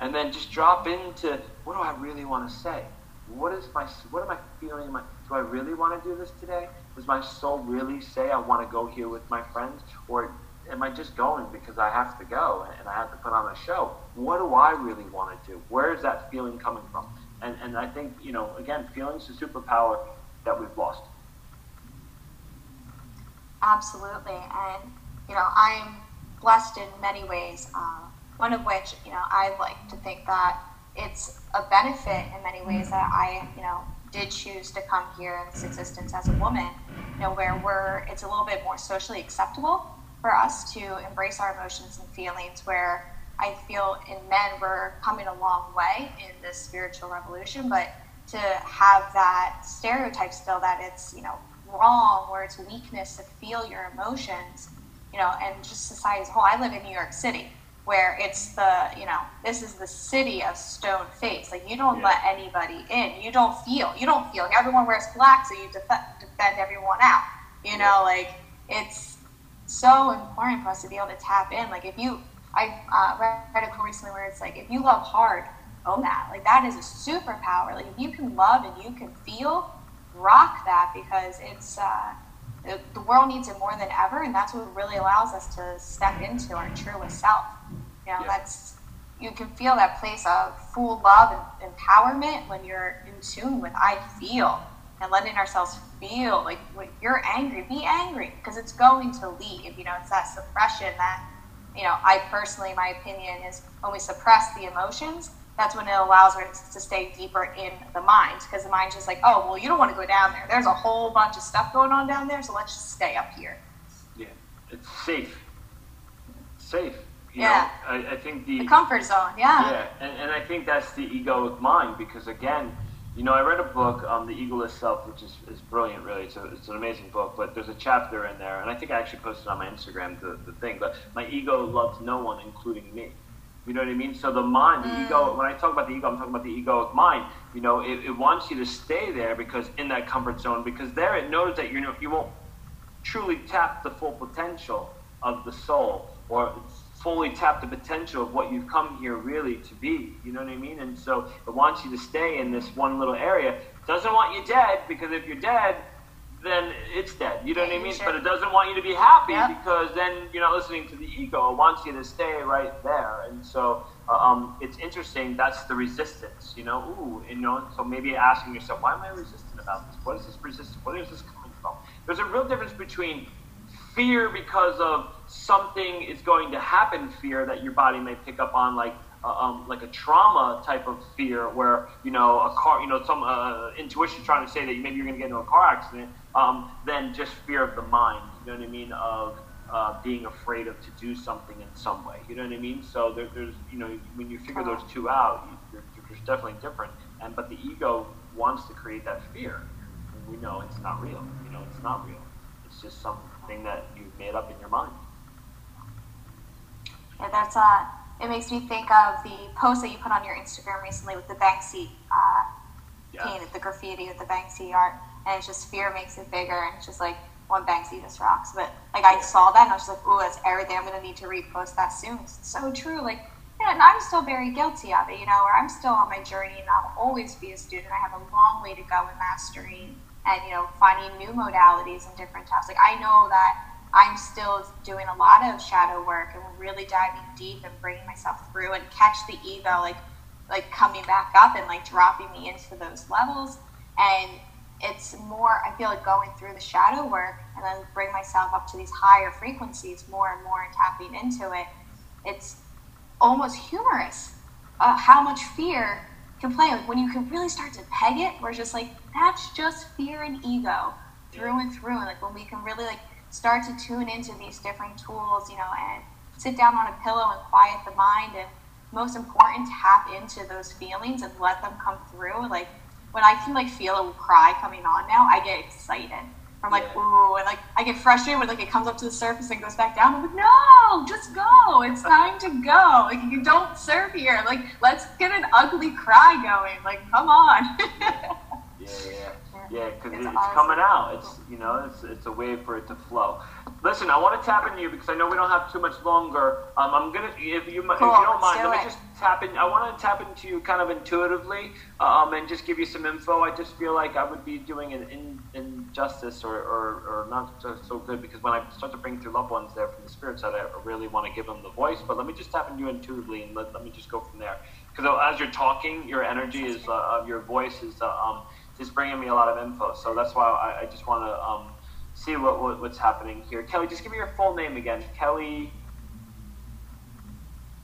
and then just drop into what do I really want to say? What is my what am I feeling? Do I really want to do this today? Does my soul really say I want to go here with my friends, or am I just going because I have to go and I have to put on a show? What do I really want to do? Where is that feeling coming from? And and I think you know again, feelings a superpower that we've lost. Absolutely, and you know I'm blessed in many ways. Uh, one of which, you know, I like to think that it's a benefit in many ways that I, you know, did choose to come here in this existence as a woman, you know, where we're, it's a little bit more socially acceptable for us to embrace our emotions and feelings, where I feel in men we're coming a long way in this spiritual revolution, but to have that stereotype still that it's, you know, wrong, where it's weakness to feel your emotions, you know, and just society as a whole. I live in New York City where it's the you know this is the city of stone face. Like you don't yeah. let anybody in. You don't feel you don't feel. Like everyone wears black so you def- defend everyone out. You know like it's so important for us to be able to tap in. Like if you i uh, read a quote recently where it's like if you love hard own that. Like that is a superpower. Like if you can love and you can feel rock that because it's uh, the world needs it more than ever and that's what really allows us to step into our truest self you know, yeah. that's you can feel that place of full love and empowerment when you're in tune with I feel and letting ourselves feel like when you're angry, be angry because it's going to leave. You know, it's that suppression that, you know, I personally, my opinion is when we suppress the emotions, that's when it allows us to stay deeper in the mind because the mind's just like, oh, well, you don't want to go down there. There's a whole bunch of stuff going on down there, so let's just stay up here. Yeah, it's safe. safe. You yeah. Know, I, I, think the, the comfort zone. Yeah. Yeah, and, and I think that's the egoic mind because again, you know, I read a book, um, The Egoless Self, which is, is brilliant, really. It's, a, it's an amazing book, but there's a chapter in there, and I think I actually posted on my Instagram the, the thing, but my ego loves no one, including me. You know what I mean? So the mind, the mm. ego, when I talk about the ego, I'm talking about the egoic mind. You know, it, it wants you to stay there because in that comfort zone, because there it knows that you're, you won't truly tap the full potential of the soul or fully tap the potential of what you've come here really to be. You know what I mean? And so it wants you to stay in this one little area. It doesn't want you dead because if you're dead, then it's dead. You know what I mean? But it doesn't want you to be happy yep. because then you're not listening to the ego. It wants you to stay right there. And so uh, um, it's interesting. That's the resistance. You know, ooh, you know. So maybe asking yourself, why am I resistant about this? What is this resistance? Where is this coming from? There's a real difference between fear because of something is going to happen fear that your body may pick up on like uh, um, like a trauma type of fear, where you know a car, you know, some uh, intuition trying to say that maybe you're going to get into a car accident, um, than just fear of the mind. You know what I mean? Of uh, being afraid of to do something in some way. You know what I mean? So there, there's, you know, when you figure those two out, you, there's definitely different. And but the ego wants to create that fear. We know it's not real. You know, it's not real. It's just something that you've made up in your mind. Yeah, that's uh, it makes me think of the post that you put on your Instagram recently with the Banksy uh, yeah. painted, the graffiti with the Banksy art, and it's just fear makes it bigger, and it's just like one Banksy just rocks. But like I saw that and I was like, oh, that's everything. I'm gonna need to repost that soon. It's so true. Like, yeah, and I'm still very guilty of it. You know, or I'm still on my journey, and I'll always be a student. I have a long way to go in mastering and you know finding new modalities and different types. Like I know that I'm still doing a lot of shadow work and really diving deep and bringing myself through and catch the ego like like coming back up and like dropping me into those levels. And it's more i feel like going through the shadow work and then bring myself up to these higher frequencies more and more and tapping into it it's almost humorous uh, how much fear can play. Like when you can really start to peg it we're just like that's just fear and ego through and through. And like when we can really like start to tune into these different tools you know and sit down on a pillow and quiet the mind and most important tap into those feelings and let them come through like when I can like feel a cry coming on now, I get excited. I'm like, yeah. ooh, and like I get frustrated when like it comes up to the surface and goes back down. I'm like, no, just go. It's time to go. Like you don't surf here. Like let's get an ugly cry going. Like come on. yeah, yeah. Yeah, because it's, it's awesome. coming out. It's you know, it's it's a way for it to flow. Listen, I want to tap into you because I know we don't have too much longer. Um, I'm gonna if you cool, if you don't mind, do let it. me just tap in. I want to tap into you kind of intuitively, um, and just give you some info. I just feel like I would be doing an in, injustice or, or, or not so, so good because when I start to bring through loved ones there from the spirit side, I really want to give them the voice. But let me just tap into you intuitively and let, let me just go from there. Because as you're talking, your energy is uh, your voice is uh, um, just bringing me a lot of info. So that's why I, I just want to um, see what, what, what's happening here. Kelly, just give me your full name again. Kelly.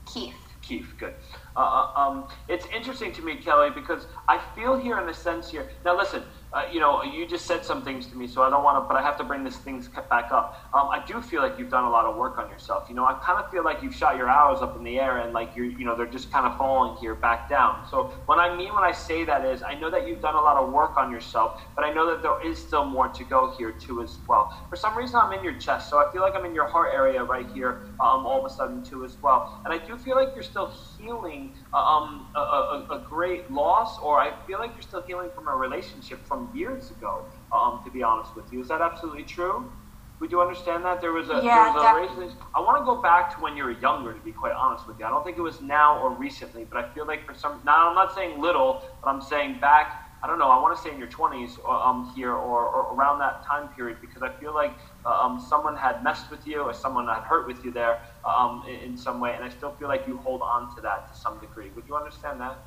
Keefe. Keefe, good. Uh, uh um, it's interesting to me, Kelly, because I feel here in the sense here. Now, listen, uh, you know, you just said some things to me, so I don't want to, but I have to bring this things back up. Um, I do feel like you've done a lot of work on yourself. You know, I kind of feel like you've shot your arrows up in the air and like you're, you know, they're just kind of falling here back down. So what I mean when I say that is, I know that you've done a lot of work on yourself, but I know that there is still more to go here too as well. For some reason, I'm in your chest, so I feel like I'm in your heart area right here, um, all of a sudden too as well. And I do feel like you're still healing uh, um, a, a, a great loss, or I feel like you're still healing from a relationship from years ago, um, to be honest with you. Is that absolutely true? Would you understand that? There was a, yeah, there was a relationship. I want to go back to when you were younger, to be quite honest with you. I don't think it was now or recently, but I feel like for some, now I'm not saying little, but I'm saying back, I don't know, I want to say in your 20s uh, um, here or, or around that time period because I feel like uh, um, someone had messed with you or someone had hurt with you there um, in, in some way, and I still feel like you hold on to that to some degree. Would you understand that?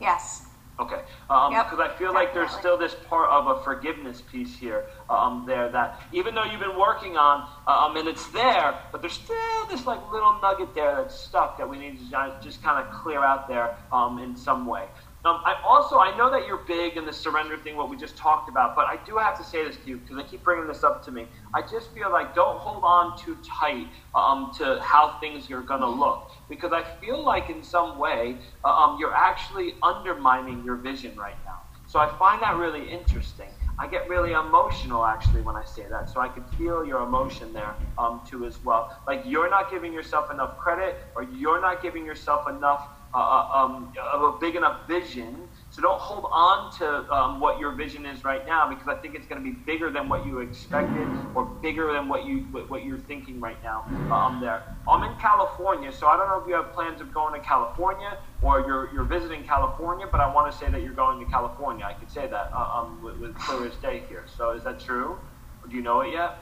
Yes. Okay, because um, yep, I feel like there's still this part of a forgiveness piece here, um, there that even though you've been working on, um, and it's there, but there's still this like little nugget there that's stuck that we need to just kind of clear out there um, in some way. Um, I also I know that you're big in the surrender thing, what we just talked about, but I do have to say this to you because I keep bringing this up to me. I just feel like don't hold on too tight um, to how things are going to look because I feel like in some way uh, um, you're actually undermining your vision right now. So I find that really interesting. I get really emotional actually when I say that, so I can feel your emotion there um, too as well. Like you're not giving yourself enough credit, or you're not giving yourself enough uh, uh, um, of a big enough vision. So don't hold on to um, what your vision is right now because I think it's going to be bigger than what you expected or bigger than what you what you're thinking right now. Um, there, I'm in California, so I don't know if you have plans of going to California or you're you're visiting California, but I want to say that you're going to California. I could say that uh, um, with, with clear as day here. So is that true? Do you know it yet?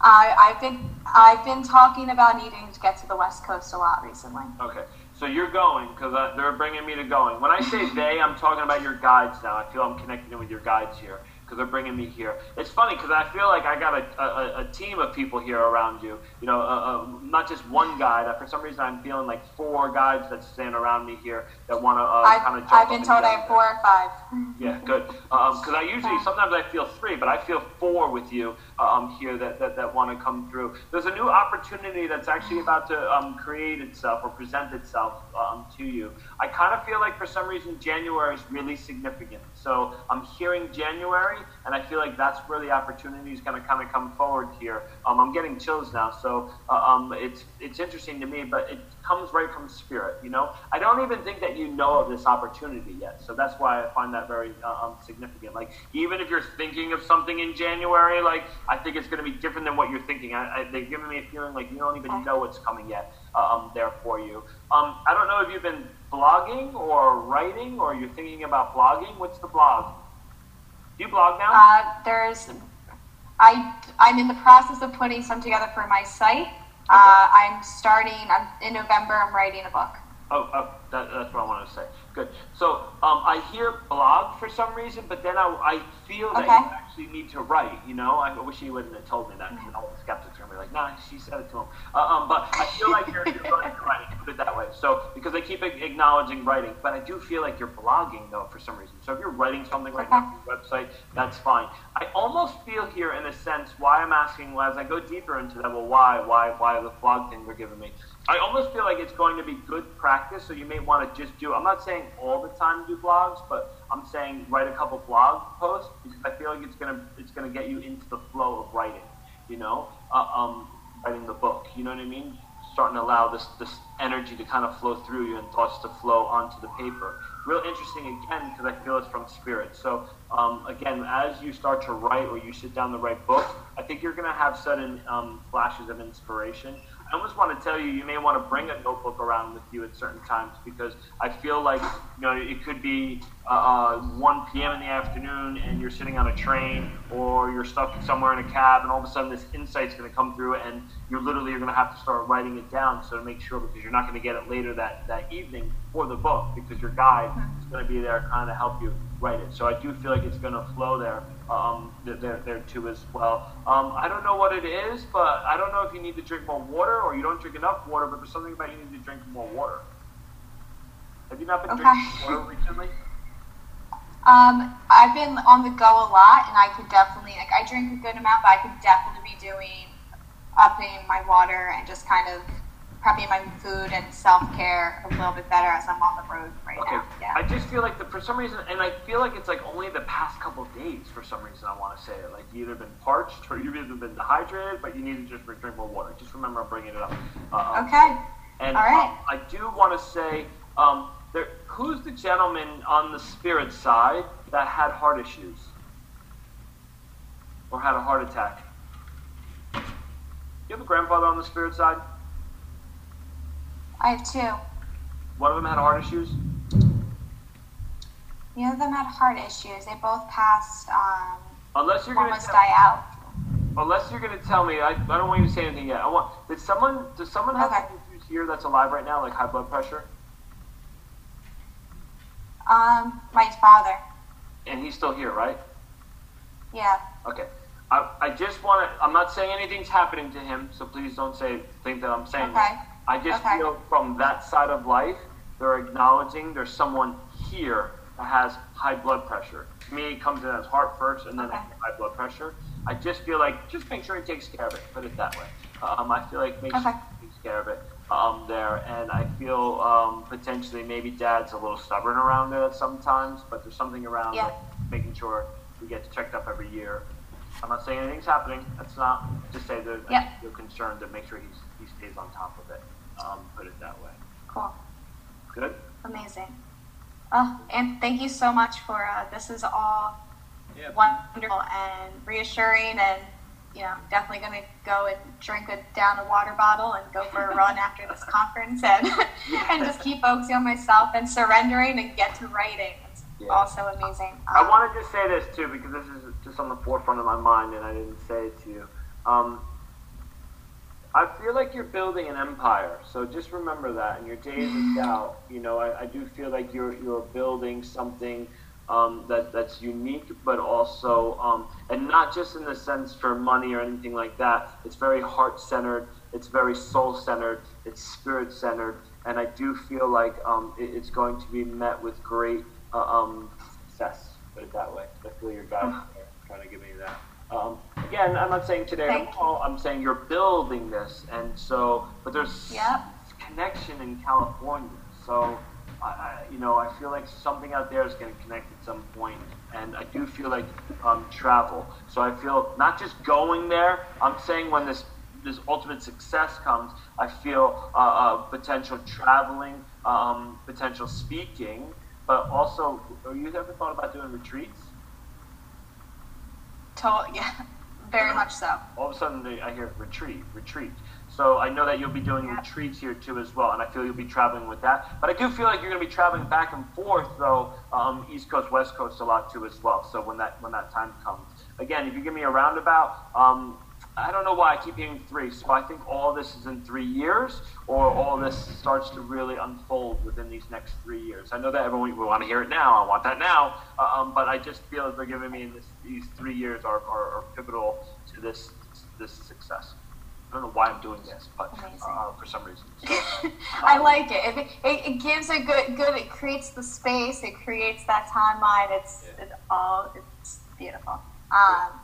I, I've been I've been talking about needing to get to the West Coast a lot recently. Okay. So you're going because uh, they're bringing me to going. When I say they, I'm talking about your guides now. I feel I'm connecting with your guides here. Because they're bringing me here. It's funny because I feel like I got a, a, a, team of people here around you. You know, uh, uh, not just one guy. That for some reason I'm feeling like four guys that stand around me here that want to uh, kind of. I've been told I have four or five. Yeah, good. Because um, I usually sometimes I feel three, but I feel four with you um, here that, that, that want to come through. There's a new opportunity that's actually about to um, create itself or present itself um, to you. I kind of feel like for some reason January is really significant. So I'm hearing January, and I feel like that's where the opportunity is going to kind of come forward here. Um, I'm getting chills now, so uh, um, it's it's interesting to me, but it comes right from spirit. You know, I don't even think that you know of this opportunity yet, so that's why I find that very uh, um, significant. Like even if you're thinking of something in January, like I think it's going to be different than what you're thinking. I, I, they're giving me a feeling like you don't even know what's coming yet um, there for you. Um, I don't know if you've been blogging or writing or you're thinking about blogging. What's the blog? Do you blog now? Uh, there's, I, I'm in the process of putting some together for my site. Okay. Uh, I'm starting, I'm, in November, I'm writing a book. Oh, oh that, that's what I wanted to say. Good. So um, I hear blog for some reason, but then I, I feel that okay. you actually need to write. You know, I wish you wouldn't have told me that because all the skeptics be like, "Nah, she said it to him." Uh, um, but I feel like you're, you're writing. Put it that way. So because I keep acknowledging writing, but I do feel like you're blogging though for some reason. So if you're writing something right now on your website, that's fine. I almost feel here in a sense why I'm asking well, as I go deeper into that. Well, why, why, why the blog thing they're giving me? I almost feel like it's going to be good practice. So you may want to just do. I'm not saying all the time do blogs, but I'm saying write a couple blog posts because I feel like it's gonna it's gonna get you into the flow of writing. You know, uh, um, writing the book. You know what I mean? Starting to allow this this energy to kind of flow through you and thoughts to flow onto the paper. Real interesting again because I feel it's from spirit. So um, again, as you start to write or you sit down to write books, I think you're going to have sudden um, flashes of inspiration. I almost want to tell you, you may want to bring a notebook around with you at certain times because I feel like you know it could be uh, uh 1 p.m. in the afternoon and you're sitting on a train or you're stuck somewhere in a cab and all of a sudden this insight's going to come through and you're literally you're going to have to start writing it down so to make sure because you're not going to get it later that that evening for the book because your guide is going to be there kind of help you write it. So I do feel like it's going to flow there um, there, there too as well. Um, I don't know what it is, but I don't know if you need to drink more water or you don't drink enough water, but there's something about you need to drink more water. Have you not been okay. drinking water recently? Um, I've been on the go a lot, and I could definitely like I drink a good amount, but I could definitely be doing upping my water and just kind of prepping my food and self care a little bit better as I'm on the road right okay. now. Yeah. I just feel like the, for some reason, and I feel like it's like only the past couple of days for some reason I want to say it. Like you either been parched or you've either been dehydrated, but you need to just drink more water. Just remember I'm bringing it up. Uh, okay. And All right. Um, I do want to say, um, there, who's the gentleman on the spirit side that had heart issues or had a heart attack? You have a grandfather on the spirit side? I have two. One of them had heart issues? Neither of them had heart issues. They both passed. Um, unless you're going to die out. Unless you're going to tell me, I, I don't want you to say anything yet. I want. Did someone? Does someone have okay. issues here that's alive right now, like high blood pressure? Um, my father. And he's still here, right? Yeah. Okay. I, I just want to. I'm not saying anything's happening to him, so please don't say think that I'm saying. Okay. That. I just okay. feel from that side of life, they're acknowledging there's someone here that has high blood pressure. To me, it comes in as heart first and then okay. high blood pressure. I just feel like just make sure he takes care of it. Put it that way. Um, I feel like make okay. sure he takes care of it um, there, and I feel um, potentially maybe dad's a little stubborn around it sometimes, but there's something around yeah. like making sure we get checked up every year. I'm not saying anything's happening. That's not just say that yep. you're concerned to make sure he's, he stays on top of it um, put it that way. Cool. Good. Amazing. Oh, and thank you so much for uh, this is all yeah. wonderful and reassuring and you know definitely going to go and drink a down a water bottle and go for a run after this conference and and just keep focusing on myself and surrendering and get to writing. It's yeah. also amazing. Um, I wanted to say this too because this is just on the forefront of my mind and I didn't say it to you. Um, I feel like you're building an empire. So just remember that in your days of doubt. You know, I, I do feel like you're you're building something um, that that's unique, but also um, and not just in the sense for money or anything like that. It's very heart centered. It's very soul centered. It's spirit centered, and I do feel like um, it, it's going to be met with great uh, um, success. Put it that way. I feel your guys are trying to give me that. Um, again, I'm not saying today Thank at all. I'm saying you're building this, and so, but there's Yep. connection in California. So, I, you know, I feel like something out there is going to connect at some point, and I do feel like um, travel. So I feel not just going there. I'm saying when this this ultimate success comes, I feel uh, uh, potential traveling, um, potential speaking, but also, have you ever thought about doing retreats? To- yeah, very much so. all of a sudden I hear retreat, retreat. So I know that you'll be doing Yeah. retreats here too as well, and I feel you'll be traveling with that. But I do feel like you're going to be traveling back and forth though, um, East Coast, West Coast a lot too as well. So when that when that time comes, again, if you give me a roundabout, um, I don't know why I keep hearing three. So I think all this is in three years, or all this starts to really unfold within these next three years. I know that everyone we want to hear it now. I want that now. Uh, um, but I just feel that they're giving me this, these three years are, are, are pivotal to this this success. I don't know why I'm doing this, but uh, for some reason. So, I like it. It, it. it gives a good, good. It creates the space. It creates that timeline. It's Yeah. it all. It's beautiful. Um,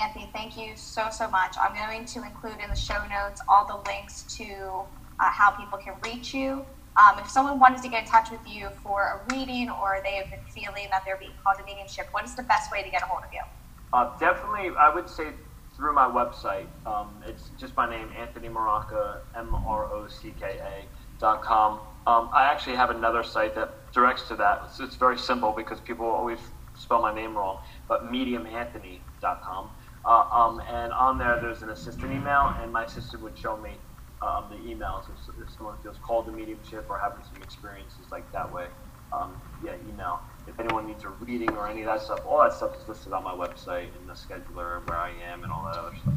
Anthony, thank you so so much. I'm going to include in the show notes all the links to uh, how people can reach you. Um, if someone wanted to get in touch with you for a reading, or they have been feeling that they're being called to mediumship, what is the best way to get a hold of you? uh, definitely, I would say through my website. Um, it's just my name, Anthony Mrocka, M R O C K A dot com. Um, I actually have another site that directs to that. It's, it's very simple because people always spell my name wrong, but mediumanthony.com. Uh, um, and on there, there's an assistant email, and my assistant would show me um, the emails if, if someone feels called to mediumship or having some experiences like that way. Um, yeah, email. If anyone needs a reading or any of that stuff, all that stuff is listed on my website in the scheduler and where I am and all that other stuff.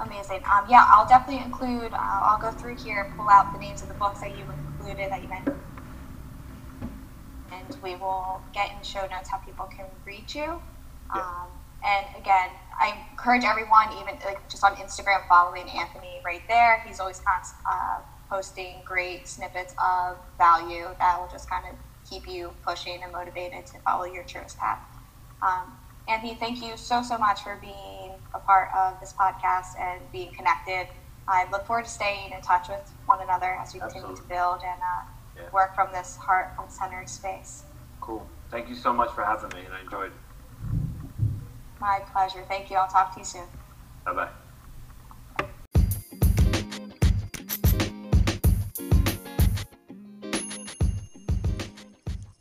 Amazing. Um, yeah, I'll definitely include. Uh, I'll go through here and pull out the names of the books that you included that you mentioned, and we will get in the show notes how people can reach you. Yeah. Um, and again, I encourage everyone, even like just on Instagram, following Anthony right there. He's always const- uh, posting great snippets of value that will just kind of keep you pushing and motivated to follow your truest path. Um, Anthony, thank you so, so much for being a part of this podcast and being connected. I look forward to staying in touch with one another as we continue to build and uh, Yeah. work from this heart centered space. Cool. Thank you so much for having me, and I enjoyed. My pleasure. Thank you. I'll talk to you soon. Bye bye.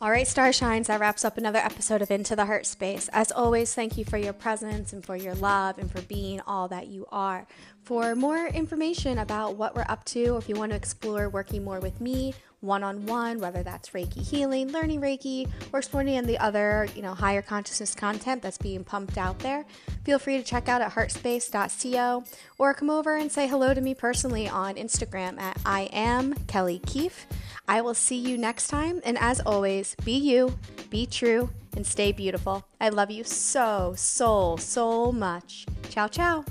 All right, Starshines, that wraps up another episode of Into the Heart Space. As always, thank you for your presence and for your love and for being all that you are. For more information about what we're up to, or if you want to explore working more with me one on one, whether that's Reiki healing, learning Reiki, or exploring any the other, you know, higher consciousness content that's being pumped out there, feel free to check out at heartspace.co or come over and say hello to me personally on Instagram at I am Kelly Keefe. I will see you next time, and as always, be you, be true, and stay beautiful. I love you so, so, so much. Ciao, ciao.